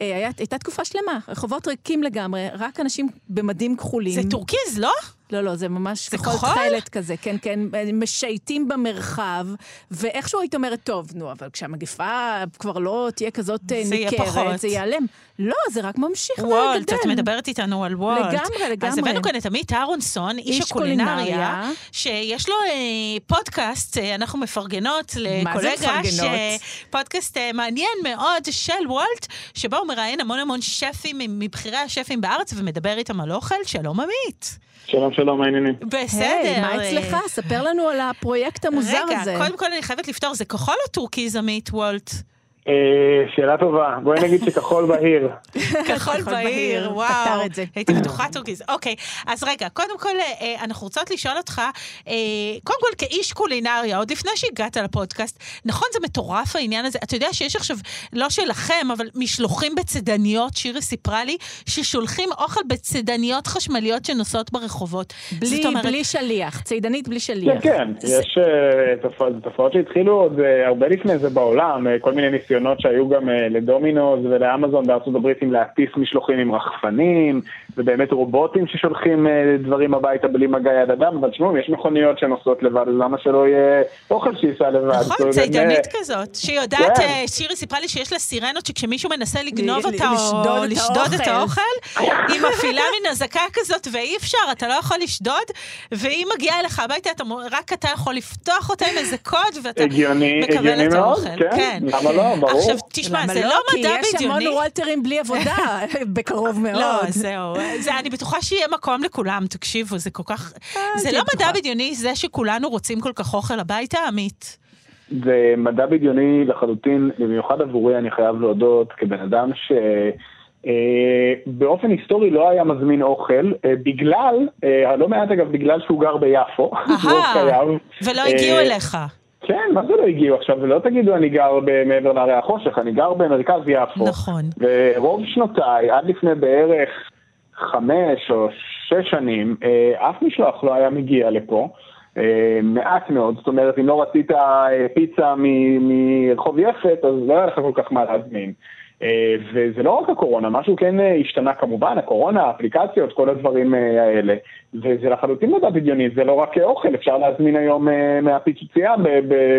אה, היה, הייתה תקופה שלמה, רחובות ריקים לגמרי, רק אנשים במדים כחולים. זה טורקיז, לא? לא, לא, זה ממש זה כחול? תכלת כזה, כן, כן, משייטים במרחב, ואיכשהו היית אומרת, טוב, נו, אבל כשהמגפה כבר לא תהיה כזאת אה, זה יהיה ניכרת, פחות. זה ייעלם. לא, זה רק ממשיך וולט, וגדל. את מדברת איתנו על וולט. לגמרי, לגמרי. אז הבאנו כאן את עמית אהרונסון, איש איש הקולינריה, קולינריה. שיש לו אה, פודקאסט, אה, אנחנו מפרגנות מה זה לקולגה, מפרגנות? פודקאסט אה, מעניין מאוד של וולט, שבו הוא מראיין המון המון שפים מבכירי השפים בארץ ומדבר איתם על אוכל. שלום עמית. שלום שלום, מה העניינים? בסדר. היי, מה אצלך? ספר לנו על הפרויקט המוזר הזה. רגע, קודם כל אני חייבת לפתור, זה כחול או טורקיז עמית, וולט? אה, שאלה טובה, בואי נגיד שכחול בהיר. [LAUGHS] כחול בהיר, וואו. פתר את זה. הייתי בטוחה טורקיז. אוקיי, אז רגע, קודם כל, אה, אנחנו רוצות לשאול אותך, אה, קודם כל, כאיש קולינריה, עוד לפני שהגעת לפודקאסט, נכון, זה מטורף העניין הזה? אתה יודע שיש עכשיו, לא שלכם, אבל משלוחים בצדניות, שירי סיפרה לי, ששולחים אוכל בצדניות חשמליות שנוסעות ברחובות. בלי, שליח, צידנית בלי כן, שליח. כן, יש אה, תופעות- שהתחילו עוד אה, הרבה לפני זה בעולם, אה, כל מיני ניסיונות שהיו גם אה, לדומינוז ולאמזון בארצות הברית עם להטיס משלוחים עם רחפנים, ובאמת רובוטים ששולחים אה, דברים הביתה בלי מגע יד אדם, אבל תשמעו, יש מכוניות שנוסעות לבד, אז למה שלא יהיה אוכל שייסע לבד? נכון, צידנית אה, כזאת, שיודעת, כן. אה, שירי סיפרה לי שיש לה סירנות שכשמישהו מנסה לגנוב אותה או לשדוד את האוכל. היא מפעילה [LAUGHS] מין אזעקה כזאת ואי אפשר, אתה לא יכול לשדוד, והיא מגיעה אליך הביתה, רק אתה יכול לפתוח אותה עם איזה קוד ואתה מקבל הגיוני את מאוד, האוכל. כן, למה לא, ברור. עכשיו, תשמע, זה לא מדע כי יש בדיוני. המון וולטרים בלי עבודה, [LAUGHS] בקרוב מאוד. לא, זהו. זה, אני בטוחה שיהיה מקום לכולם, תקשיבו, זה כל כך... זה תהיה לא מדע. בדיוני, זה שכולנו רוצים כל כך אוכל הביתה, עמית. זה מדע בדיוני לחלוטין, במיוחד עבורי אני חייב להודות, כבן אדם שבאופן היסטורי לא היה מזמין אוכל, אה, בגלל, אה, לא מעט אגב, בגלל שהוא גר ביפו, לא אהה, חייב. ולא אה, הגיעו אליך. כן, מה זה לא הגיעו עכשיו? ולא תגידו אני גר מעבר להרי החושך, אני גר במרכז יפו. נכון. ורוב שנותיי, עד לפני בערך חמש או שש שנים, אה, אף משלוח לא היה מגיע לפה. אה, מעט מאוד, זאת אומרת, אם לא רצית אה, פיצה מרחוב יפת, אז לא היה לך כל כך מה להזמין. וזה לא רק הקורונה, משהו כן השתנה כמובן, הקורונה, האפליקציות, כל הדברים האלה. וזה לחלוטין מדע בדיוני, זה לא רק אוכל, אפשר להזמין היום מהפיצוצייה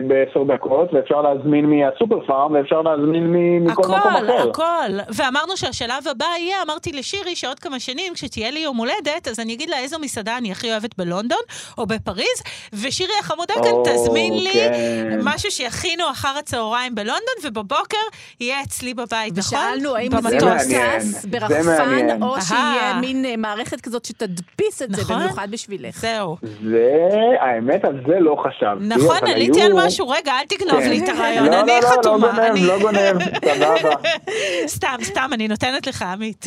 בעשר דקות, ואפשר להזמין מהסופר פארם, ואפשר להזמין מכל הכל, מקום אחר. הכל, הכל. ואמרנו שהשלב הבא יהיה, אמרתי לשירי שעוד כמה שנים, כשתהיה לי יום הולדת, אז אני אגיד לה איזו מסעדה אני הכי אוהבת בלונדון, או בפריז, ושירי החמודה כאן תזמין לי כן. משהו שיכינו אחר הצהריים בלונדון, ובבוקר יהיה אצלי בבית. נכון? ושאלנו האם זה מבוסס ברחפן, או שיהיה מין אה, מערכת כזאת שתדפיס את זה נכון? במיוחד בשבילך. זהו. זה, האמת, על זה לא חשבתי. נכון, עליתי על משהו, רגע, אל תגנוב לי את הרעיון, לא, אני לא, חתומה. לא גונב, לא גונב, סבבה. [LAUGHS] סתם, סתם, אני נותנת לך, עמית.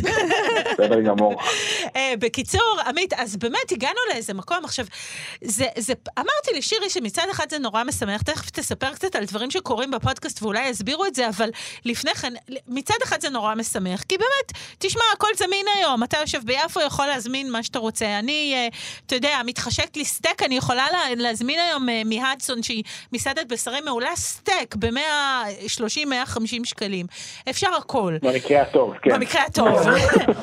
בסדר גמור. [LAUGHS] אה, בקיצור, עמית, אז באמת הגענו לאיזה מקום. עכשיו, זה, אמרתי לשירי שמצד אחד זה נורא משמח, תכף תספר קצת על דברים שקורים בפודקאסט ואולי יסבירו את זה, אבל לפני כן, מצד אחד זה נורא משמח, כי באמת, תשמע, הכל זמין היום. אתה יושב ביפו, יכול להזמין מה שאתה רוצה. אני, אה, אתה יודע, מתחשקת לי סטייק, אני יכולה לה, להזמין היום אה, מהדסון, שהיא מסעדת בשרים מעולה, סטייק ב-130-150 שקלים. אפשר הכל. במקרה הטוב, כן. במקרה הטוב.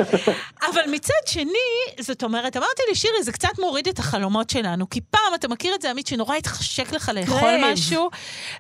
[LAUGHS] אבל מצד שני, זאת אומרת, אמרתי לשירי, זה קצת מוריד את החלומות שלנו, כי פעם, אתה מכיר את זה, עמית, שנורא התחשק לך לאכול משהו,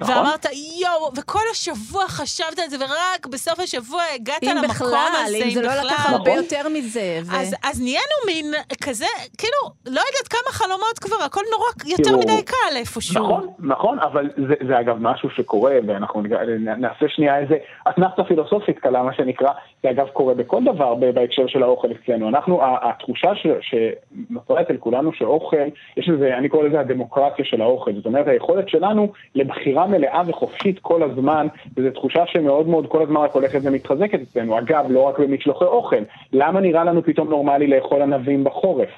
נכון. ואמרת, יואו, וכל השבוע חשבת על זה, ורק בסוף השבוע הגעת למקום בכלל, הזה, אם זה לא לקח הרבה יותר מזה. ו... אז, אז נהיינו מין כזה, כאילו, לא יודעת כמה חלומות כבר, הכל נורא יותר כאילו, מדי קל איפשהו. נכון, נכון, אבל זה, זה אגב משהו שקורה, ואנחנו נעשה שנייה איזה אתנחתה פילוסופית קלה, מה שנקרא, זה אגב קורה בכל דבר בהקשר של האוכל אצלנו. אנחנו, התחושה שנוצרת אל כולנו שאוכל, יש לזה, אני קורא לזה הדמוקרטיה של האוכל. זאת אומרת, היכולת שלנו לבחירה מלאה וחופשית כל הזמן, וזו תחושה שמאוד מאוד כל הזמן רק הולכת ומתחזקת אצלנו. אגב, לא רק במשלוחי אוכל. למה נראה לנו פתאום נורמלי לאכול ענבים בחורף?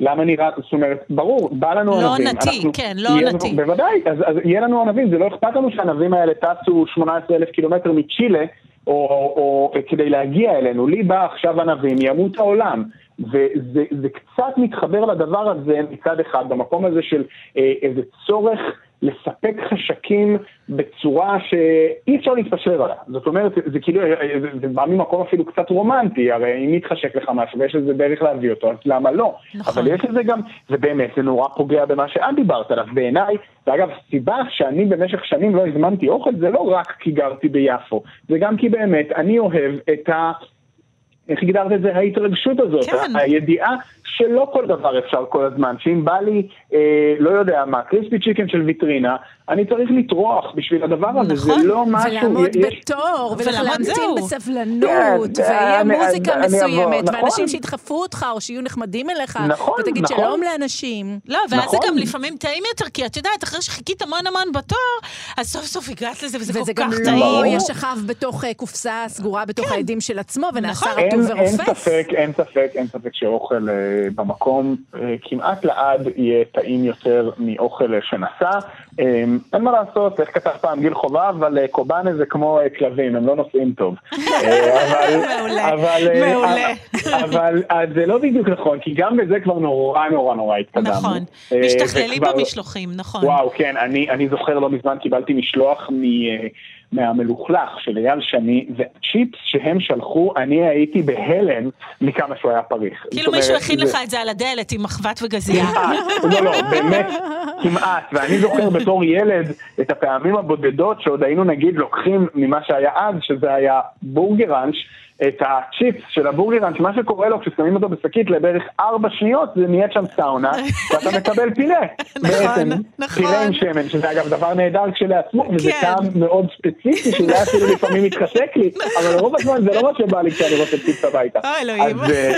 למה נראה, זאת אומרת, ברור, בא לנו לא ענבים. לא עונתי, כן, לא עונתי. בוודאי, אז, אז יהיה לנו ענבים, זה לא אכפת לנו שהענבים האלה טסו 18 אלף קילומטר מצ'ילה, או, או, או כדי להגיע אלינו. לי בא עכשיו ענבים, ימות העולם. וזה קצת מתחבר לדבר הזה מצד אחד, במקום הזה של אה, איזה צורך לספק חשקים בצורה שאי אפשר להתפשר עליה. זאת אומרת, זה כאילו, זה בא ממקום אפילו קצת רומנטי, הרי אם מתחשק לך משהו ויש לזה דרך להביא אותו, אז למה לא? נכון. אבל יש לזה גם, ובאמת, זה נורא פוגע במה שאת דיברת עליו. בעיניי, ואגב, הסיבה שאני במשך שנים לא הזמנתי אוכל, זה לא רק כי גרתי ביפו, זה גם כי באמת, אני אוהב את ה... איך הגדרת את זה? ההתרגשות הזאת, כן. הידיעה שלא כל דבר אפשר כל הזמן, שאם בא לי, אה, לא יודע מה, קריספי צ'יקן של ויטרינה, אני צריך לטרוח בשביל הדבר הזה, נכון. זה לא משהו... ולעמוד יש... בתור, ולהמתין בסבלנות, כן, ויהיה אני, מוזיקה אני, מסוימת, אני נכון. ואנשים שידחפו אותך, או שיהיו נחמדים אליך, נכון, ותגיד נכון. שלום לאנשים. לא, ואז נכון. זה גם לפעמים טעים יותר, כי את יודעת, אחרי שחיכית המון המון בתור, אז סוף סוף הגעת לזה, וזה, וזה כל כך טעים. וזה גם לא ישכב בתוך uh, קופסה סגורה בתוך כן. העדים של עצמו, ונעשה נכון. רטוב ורופס. אין ספק, אין ספק, אין ספק שאוכל uh, במקום uh, כמעט לעד יהיה טעים יותר מאוכל שנסע. אמ, אין מה לעשות, איך כתב פעם גיל חובה, אבל אה, קובאנה זה כמו אה, כלבים, הם לא נוסעים טוב. [LAUGHS] אה, מעולה, אבל זה לא בדיוק נכון, כי גם בזה כבר נורא נורא נורא התקדמנו. נכון, משתכללים במשלוחים, נכון. וואו, כן, אני זוכר לא מזמן קיבלתי משלוח מ... מהמלוכלך של אייל שני, וצ'יפס שהם שלחו, אני הייתי בהלם מכמה שהוא היה פריך. כאילו מישהו הכין לך את זה על הדלת עם מחבת וגזייה. לא, לא, באמת, כמעט. ואני זוכר בתור ילד את הפעמים הבודדות שעוד היינו נגיד לוקחים ממה שהיה אז, שזה היה בורגראנץ', את הצ'יפס של הבורגראנץ', מה שקורה לו כששמים אותו בשקית לבערך ארבע שניות, זה נהיית שם סאונה, [LAUGHS] ואתה מקבל פילה. נכון, נכון. פילה עם שמן, שזה אגב דבר נהדר כשלעצמו, וזה כן. טעם מאוד ספציפי, שזה אפילו לפעמים מתחשק לי, אבל רוב הזמן זה לא מה שבא לי כשאני רוצה צ'יפס הביתה. אז אה,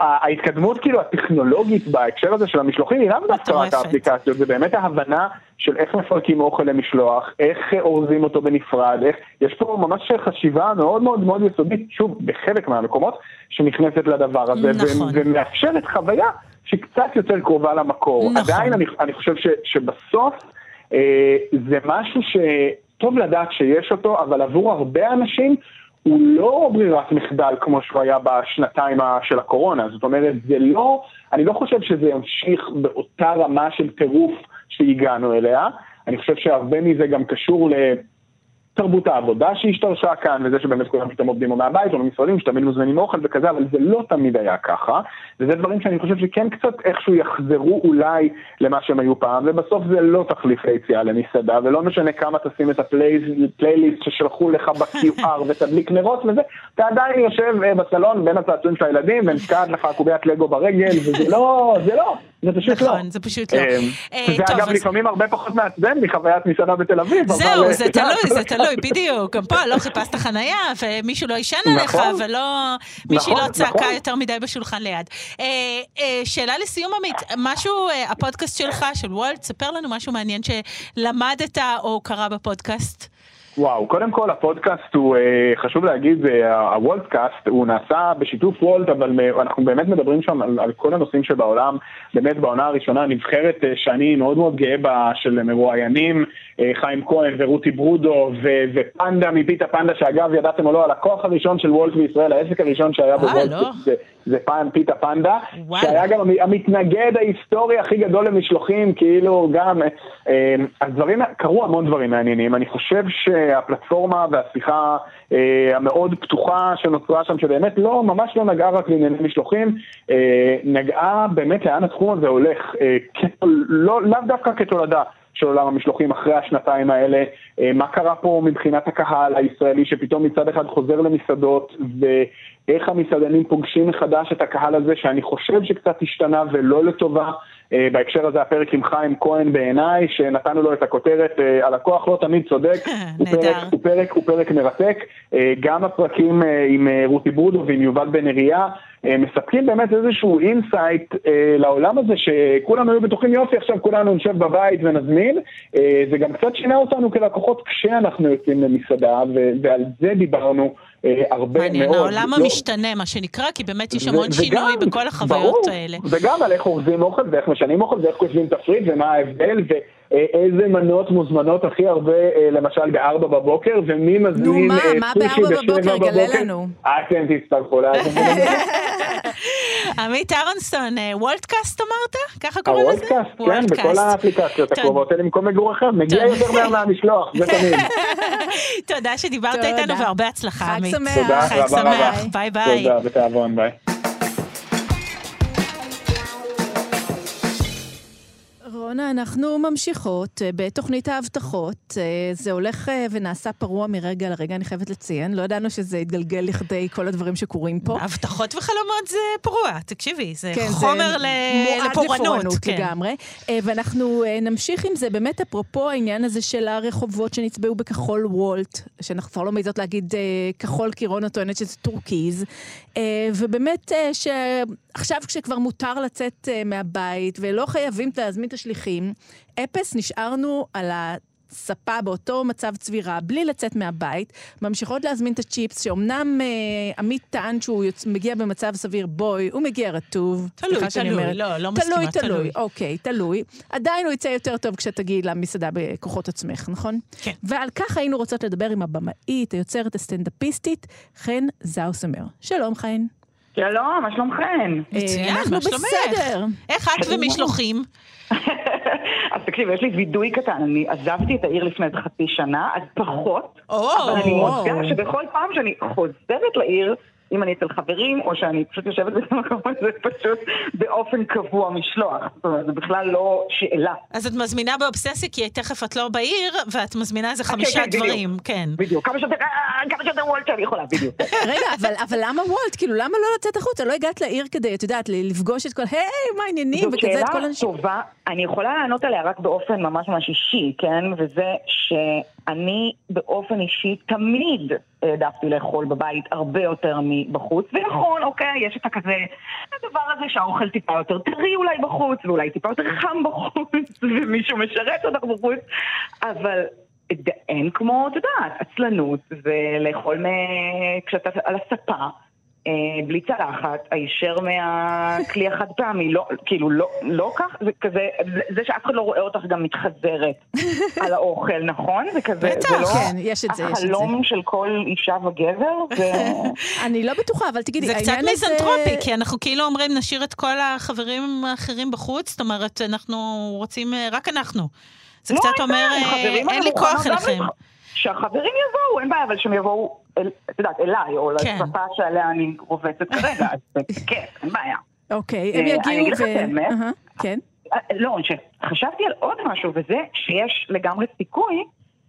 [LAUGHS] ההתקדמות כאילו הטכנולוגית בהקשר הזה של המשלוחים היא לאו דווקא רק האפליקציות, זה באמת ההבנה של איך מפרקים אוכל למשלוח, איך אורזים אותו בנפרד, איך... יש פה ממש חשיבה מאוד מאוד מאוד יסודית, שוב, בחלק מהמקומות, שנכנסת לדבר הזה, נכון. ומאפשרת חוויה שהיא קצת יותר קרובה למקור. נכון. עדיין אני, אני חושב ש, שבסוף אה, זה משהו שטוב לדעת שיש אותו, אבל עבור הרבה אנשים הוא לא ברירת מחדל כמו שהוא היה בשנתיים של הקורונה. זאת אומרת, זה לא, אני לא חושב שזה ימשיך באותה רמה של טירוף שהגענו אליה. אני חושב שהרבה מזה גם קשור ל... תרבות העבודה שהשתרשה כאן, וזה שבאמת כולם פתאום עובדים או מהבית או במשרדים, שתמיד מוזמנים אוכל וכזה, אבל זה לא תמיד היה ככה, וזה דברים שאני חושב שכן קצת איכשהו יחזרו אולי למה שהם היו פעם, ובסוף זה לא תחליף ליציאה למסעדה, ולא משנה כמה תשים את הפלייליסט ששלחו לך ב-QR [LAUGHS] ותדליק נרות וזה, אתה עדיין יושב אה, בסלון בין הצעצועים של הילדים, ונתקעת לך קוביית לגו ברגל, וזה לא, זה לא. זה פשוט לא. נכון, זה פשוט לא. אה, אה, זה אגב לפעמים הרבה פחות מעצבן מחוויית מסעדה בתל אביב. זהו, זה תלוי, זה תלוי, בדיוק. גם פה לא חיפשת חנייה, ומישהו לא עישן עליך, נכון. ולא... מישהי נכון, לא צעקה נכון. יותר מדי בשולחן ליד. אה, אה, שאלה לסיום, עמית, משהו, אה, הפודקאסט שלך, של וולט, ספר לנו משהו מעניין שלמדת או קרה בפודקאסט. וואו, קודם כל הפודקאסט הוא, חשוב להגיד, הוולטקאסט, הוא נעשה בשיתוף וולט, אבל אנחנו באמת מדברים שם על, על כל הנושאים שבעולם, באמת בעונה הראשונה, נבחרת שאני מאוד מאוד גאה בה, של מרואיינים, חיים כהן ורותי ברודו, ו- ופנדה מפיתה פנדה, שאגב, ידעתם או לא, הלקוח הראשון של וולט בישראל, העסק הראשון שהיה בוולט, לא? זה, זה פן, פיתה פנדה, וואלה. שהיה גם המ- המתנגד ההיסטורי הכי גדול למשלוחים, כאילו גם, אה, אה, הדברים, קרו המון דברים מעניינים, אני חושב שהפלטפורמה והשיחה אה, המאוד פתוחה שנוצרה שם, שבאמת לא, ממש לא נגעה רק לענייני משלוחים, אה, נגעה באמת לאן התחום הזה הולך, אה, כתול, לא, לאו דווקא כתולדה. של עולם המשלוחים אחרי השנתיים האלה, אה, מה קרה פה מבחינת הקהל הישראלי שפתאום מצד אחד חוזר למסעדות ואיך המסעדנים פוגשים מחדש את הקהל הזה שאני חושב שקצת השתנה ולא לטובה. אה, בהקשר הזה הפרק עם חיים כהן בעיניי, שנתנו לו את הכותרת אה, הלקוח לא תמיד צודק, [LAUGHS] הוא. פרק, הוא, פרק, הוא פרק מרתק. אה, גם הפרקים עם רותי ברודו ועם יובל בן אריה מספקים באמת איזשהו insight לעולם הזה שכולנו היו בטוחים יופי, עכשיו כולנו נשב בבית ונזמין. זה גם קצת שינה אותנו כלקוחות כשאנחנו יוצאים למסעדה, ועל זה דיברנו הרבה מעניין, מאוד. העולם לא- המשתנה, מה שנקרא, כי באמת יש ו- המון שינוי וגם, בכל החוויות ברור, האלה. וגם על איך אורזים אוכל ואיך משנים אוכל ואיך כותבים תפריט ומה ההבדל ואיזה מנות מוזמנות הכי הרבה אה, למשל בארבע בבוקר ומי מזמין? אה, מה סושי בארבע בשבע בבוקר? גלה. לנו. אתם תצטרכו לאזן. [LAUGHS] עמית אהרונסון, אה, וולטקאסט אמרת? ככה קוראים לזה? הוולטקאסט, כן, בכל האפליקציות. הקרובות האלה ממקום מגוריכם, מגיע. יותר מהר מהמשלוח, זה תמיד. [LAUGHS] תודה שדיברת. איתנו והרבה הצלחה, חג עמית. שמח. תודה חג רבה רבה. שמח, ביי ביי. תודה, בתיאבון, ביי. רונה, אנחנו ממשיכות אה, בתוכנית ההבטחות. אה, זה הולך אה, ונעשה פרוע מרגע לרגע, אני חייבת לציין. לא ידענו שזה יתגלגל לכדי כל הדברים שקורים פה. הבטחות וחלומות זה פרוע, תקשיבי, זה כן, חומר זה ל- מועד לפורענות. לפורענות כן. לגמרי. ואנחנו נמשיך עם זה, באמת אפרופו העניין הזה של הרחובות שנצבעו בכחול וולט, שאנחנו כבר לא מעיזות להגיד כחול, כי רונה טוענת שזה טורקיז. ובאמת, שעכשיו כשכבר מותר לצאת מהבית ולא חייבים להזמין את השליחים, אפס נשארנו על ה... ספה באותו מצב צבירה, בלי לצאת מהבית, ממשיכות להזמין את הצ'יפס, שאומנם אה, עמית טען שהוא יוצ... מגיע במצב סביר, בואי, הוא מגיע רטוב. תלוי, תלוי, אומרת. לא, לא מסכימה, תלוי, תלוי. תלוי. אוקיי, תלוי. עדיין הוא יצא יותר טוב כשתגיעי למסעדה בכוחות עצמך, נכון? כן. ועל כך היינו רוצות לדבר עם הבמאית, היוצרת, הסטנדאפיסטית, חן זאוסמר. שלום, חן. שלום, מה שלומכן? מצוין, אנחנו מה שלומך? בסדר. איך את ומשלוחים? [LAUGHS] אז תקשיב, יש לי וידוי קטן, אני עזבתי את העיר לפני חצי שנה, אז פחות, אבל אני. מודה שבכל פעם שאני חוזרת לעיר, אם אני אצל חברים, או שאני פשוט יושבת [LAUGHS] במקום הזה, פשוט באופן קבוע משלוח. זאת אומרת, זה בכלל לא שאלה. אז את מזמינה באובססיה, כי תכף את לא בעיר, ואת מזמינה איזה חמישה כן, בדיוק. דברים, כן. בדיוק, כמה שיותר, אה, כמה שיותר וולט שאני יכולה, בדיוק. [LAUGHS] רגע, אבל, אבל למה וולט? כאילו, למה לא לצאת החוצה? לא הגעת לעיר כדי, את יודעת, לפגוש את כל, היי, מה העניינים? וכזה, את כל שאלה האנשים. טובה, אני יכולה לענות עליה רק באופן ממש ממש אישי, כן? וזה שאני באופן אישי תמיד העדפתי לאכול בבית הרבה יותר מבחוץ, ונכון, אוקיי, יש את הכזה, הדבר הזה שהאוכל טיפה יותר טרי אולי בחוץ, ואולי טיפה יותר חם בחוץ, [LAUGHS] ומישהו משרת אותך בחוץ, אבל... אין כמו, את יודעת, עצלנות, ולאכול מ- כשאתה על הספה. אה, בלי צלחת, הישר מהכלי החד פעמי, לא, כאילו, לא, לא כך, זה כזה, זה, זה שאף אחד לא רואה אותך גם מתחזרת [LAUGHS] על האוכל, נכון? זה כזה, בטח, זה לא כן, יש את זה, יש את זה. החלום של כל אישה וגבר, [LAUGHS] זה... אני לא בטוחה, אבל תגידי, זה קצת מיזנטרופי, כי אנחנו כאילו אומרים, נשאיר את כל החברים האחרים בחוץ, זאת אומרת, אנחנו רוצים, רק אנחנו. זה לא, קצת אומר, אה, אין לי כוח אליכם. שהחברים יבואו, אין בעיה, אבל שהם יבואו, את יודעת, אליי, או כן. לשפה שעליה אני רובצת כרגע, אז בכיף, [LAUGHS] אין בעיה. אוקיי, אה, הם אני יגיעו אגיד לך ו... את האמת. כן. אה, לא, שחשבתי על עוד משהו, וזה שיש לגמרי סיכוי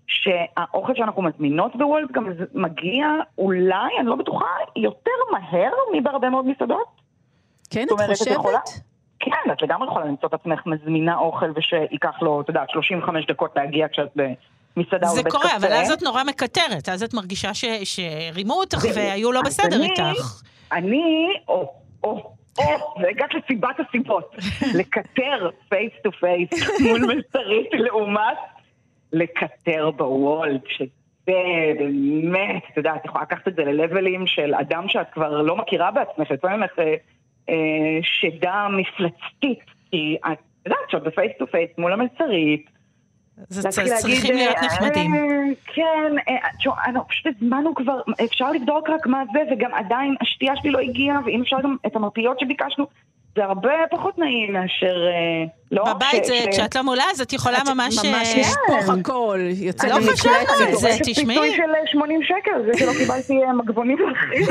שהאוכל שאנחנו מזמינות בוולט גם מגיע אולי, אני לא בטוחה, יותר מהר מבהרבה מאוד מסעדות. כן, את חושבת? יכולה- כן, את לגמרי יכולה למצוא את עצמך מזמינה אוכל ושייקח לו, את יודעת, 35 דקות להגיע כשאת במסעדה או זה בבית קורה, קפה. אבל אז את נורא מקטרת, אז את מרגישה ש- שרימו אותך זה- והיו לא בסדר אני- איתך. אני, או, או, או, והגעת לסיבת הסיבות, [LAUGHS] לקטר face to face מול מלצרית לעומת לקטר בוולט, שזה באמת, את יודעת, את יכולה לקחת את זה ללבלים של אדם שאת כבר לא מכירה בעצמך, לפעמים את אה, אה, שדה מפלצתית, כי את יודעת שאת ב face to face מול המלצרית, להגיד, צריכים להיות אה, נחמדים. כן, אה, אנחנו פשוט הזמנו כבר, אפשר לבדוק רק מה זה, וגם עדיין השתייה שלי לא הגיעה, ואם אפשר גם את המרפיות שביקשנו, זה הרבה פחות נעים מאשר... אה, לא, בבית ש- זה, ש- כשאת לא מולה, אז את יכולה את ממש... ממש אה, לשפוך כן. הכל, יוצא לא חשבנו במקלצת. על זה. תשמעי. פיצוי של אה, 80 שקל, זה שלא קיבלתי אה, מגבונים אחרים.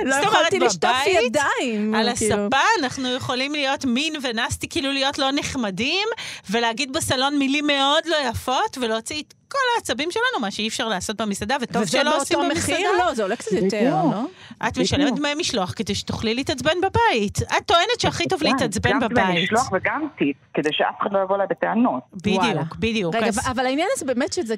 [LAUGHS] לא יכולתי לשטוף ידיים. על כאילו. הספה אנחנו יכולים להיות מין ונסטי, כאילו להיות לא נחמדים, ולהגיד בסלון מילים מאוד לא יפות, ולהוציא את כל העצבים שלנו, מה שאי אפשר לעשות במסעדה, וטוב וזה שלא עושים באותו במסעדה. מחיר? לא, זה עולה קצת יותר. לא? את משלמת דמי משלוח כדי שתוכלי להתעצבן בבית. את טוענת שהכי טוב להתעצבן בבית. משלוח וגם טיפ, כדי שאף אחד לא יבוא אליי בטענות. בדיוק, בדיוק. רגע, אז- אבל- אבל העניין הזה באמת שזה,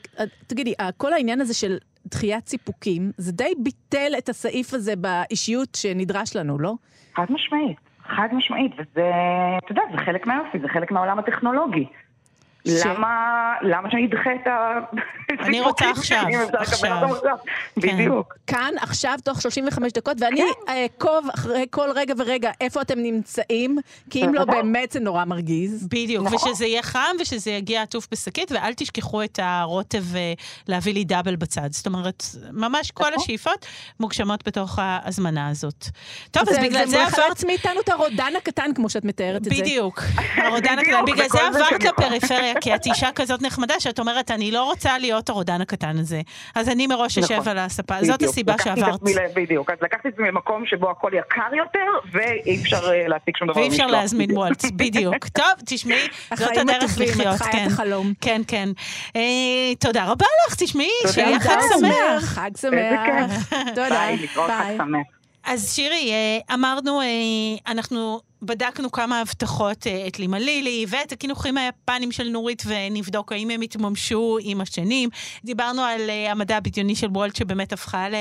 תגידי, כל העניין הזה של דחיית סיפוקים, זה די ביטל את הסעיף הזה באישיות שנדרש לנו, לא? חד משמעית, חד משמעית, וזה, אתה יודע, זה חלק מהיופי, זה חלק מהעולם הטכנולוגי. ש- למה, למה שאני אדחה את ה... אני רוצה עכשיו, עכשיו. כן. בדיוק. כאן, עכשיו, תוך 35 דקות, ואני אעקוב אחרי כל רגע ורגע איפה אתם נמצאים, כי אם לא, בוודאי. באמת זה נורא מרגיז. בדיוק, נכון. ושזה יהיה חם ושזה יגיע עטוף בשקית, ואל תשכחו את הרוטב אה, להביא לי דאבל בצד. זאת אומרת, ממש כל נכון. השאיפות מוגשמות בתוך ההזמנה הזאת. טוב, אז זה- בגלל זה זה עברת... מחלץ מאיתנו את הרודן הקטן, כמו שאת מתארת את זה. בדיוק, [LAUGHS] הרודן הקטן. בגלל זה זה עברת לפריפריה, כי את אישה כזאת נחמדה, שאת אומרת, אני לא רוצה להיות הרודן הקטן הזה. אז אני מראש אשב נכון. על הספה. זאת בדיוק. הסיבה לקחתי את שעברת. בדיוק, אז לקחתי את עצמי למקום שבו הכל יקר יותר, ואי אפשר אה, להשיג שום דבר ואי אפשר. להזמין וולט, [LAUGHS] בדיוק. טוב, תשמעי, זאת הדרך לחיות, כן. החלום. כן, כן. אה, תודה רבה לך, תשמעי, תודה שיהיה. חג תודה, שמח. חג איזה שמח. כיף. תודה. ביי, להתראות חג. שמח. אז שירי, אה, אמרנו, אה, אנחנו בדקנו כמה הבטחות אה, את לימה לילי ואת הקינוחים היפנים של נורית, ונבדוק האם הם התממשו עם השנים. דיברנו על אה, המדע הבדיוני של וולט, שבאמת הפכה, ל...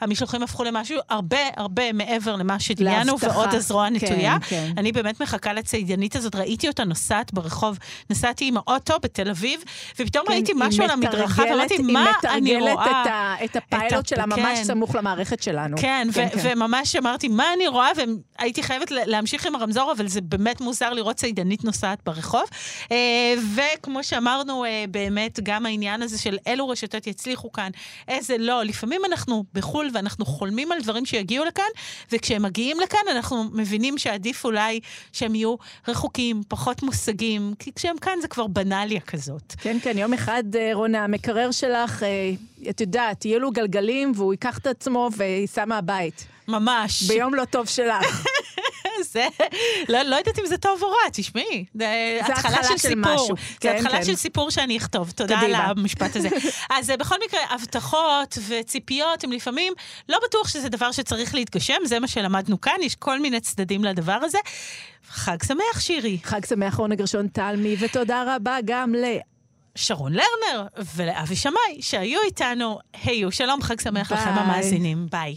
המשלוחים הפכו למשהו הרבה הרבה מעבר למה שדמיינו. ועוד הזרוע נטויה. כן, כן. אני באמת מחכה לציידנית הזאת, ראיתי אותה נוסעת ברחוב, נסעתי עם האוטו בתל אביב, ופתאום כן, ראיתי משהו על המדרכה, ואמרתי, מה אני היא מתרגלת רואה? את ה- את הפיילוט את שלה ממש כן. סמוך למערכת שלנו. כן, ו- וממש אמרתי, מה אני רואה? והייתי חייבת להמשיך עם הרמזור, אבל זה באמת מוזר לראות ציידנית נוסעת ברחוב. אה, וכמו שאמרנו, אה, באמת, גם העניין הזה של אילו רשתות יצליחו כאן, איזה לא. לפעמים אנחנו בחו"ל ואנחנו חולמים על דברים שיגיעו לכאן, וכשהם מגיעים לכאן אנחנו מבינים שעדיף אולי שהם יהיו רחוקים, פחות מושגים, כי כשהם כאן זה כבר בנאליה כזאת. כן, כן, יום אחד, אה, רונה, המקרר שלך, את יודעת, יהיו לו גלגלים והוא ייקח את עצמו וייסע מהבית. ממש. ביום לא טוב שלך. [LAUGHS] זה, לא, לא יודעת אם זה טוב או רע, תשמעי. זה התחלה של של סיפור. משהו. זה כן, התחלה כן. של סיפור שאני אכתוב. תודה קדימה. על המשפט הזה. [LAUGHS] אז אה, בכל מקרה, הבטחות וציפיות הם לפעמים, לא בטוח שזה דבר שצריך להתגשם, זה מה שלמדנו כאן, יש כל מיני צדדים לדבר הזה. חג שמח, שירי. חג שמח, רונה גרשון תלמי, ותודה רבה גם ל... שרון לרנר ולאבי שמאי, שהיו איתנו. היו, שלום, חג שמח לכם ביי. המאזינים. ביי.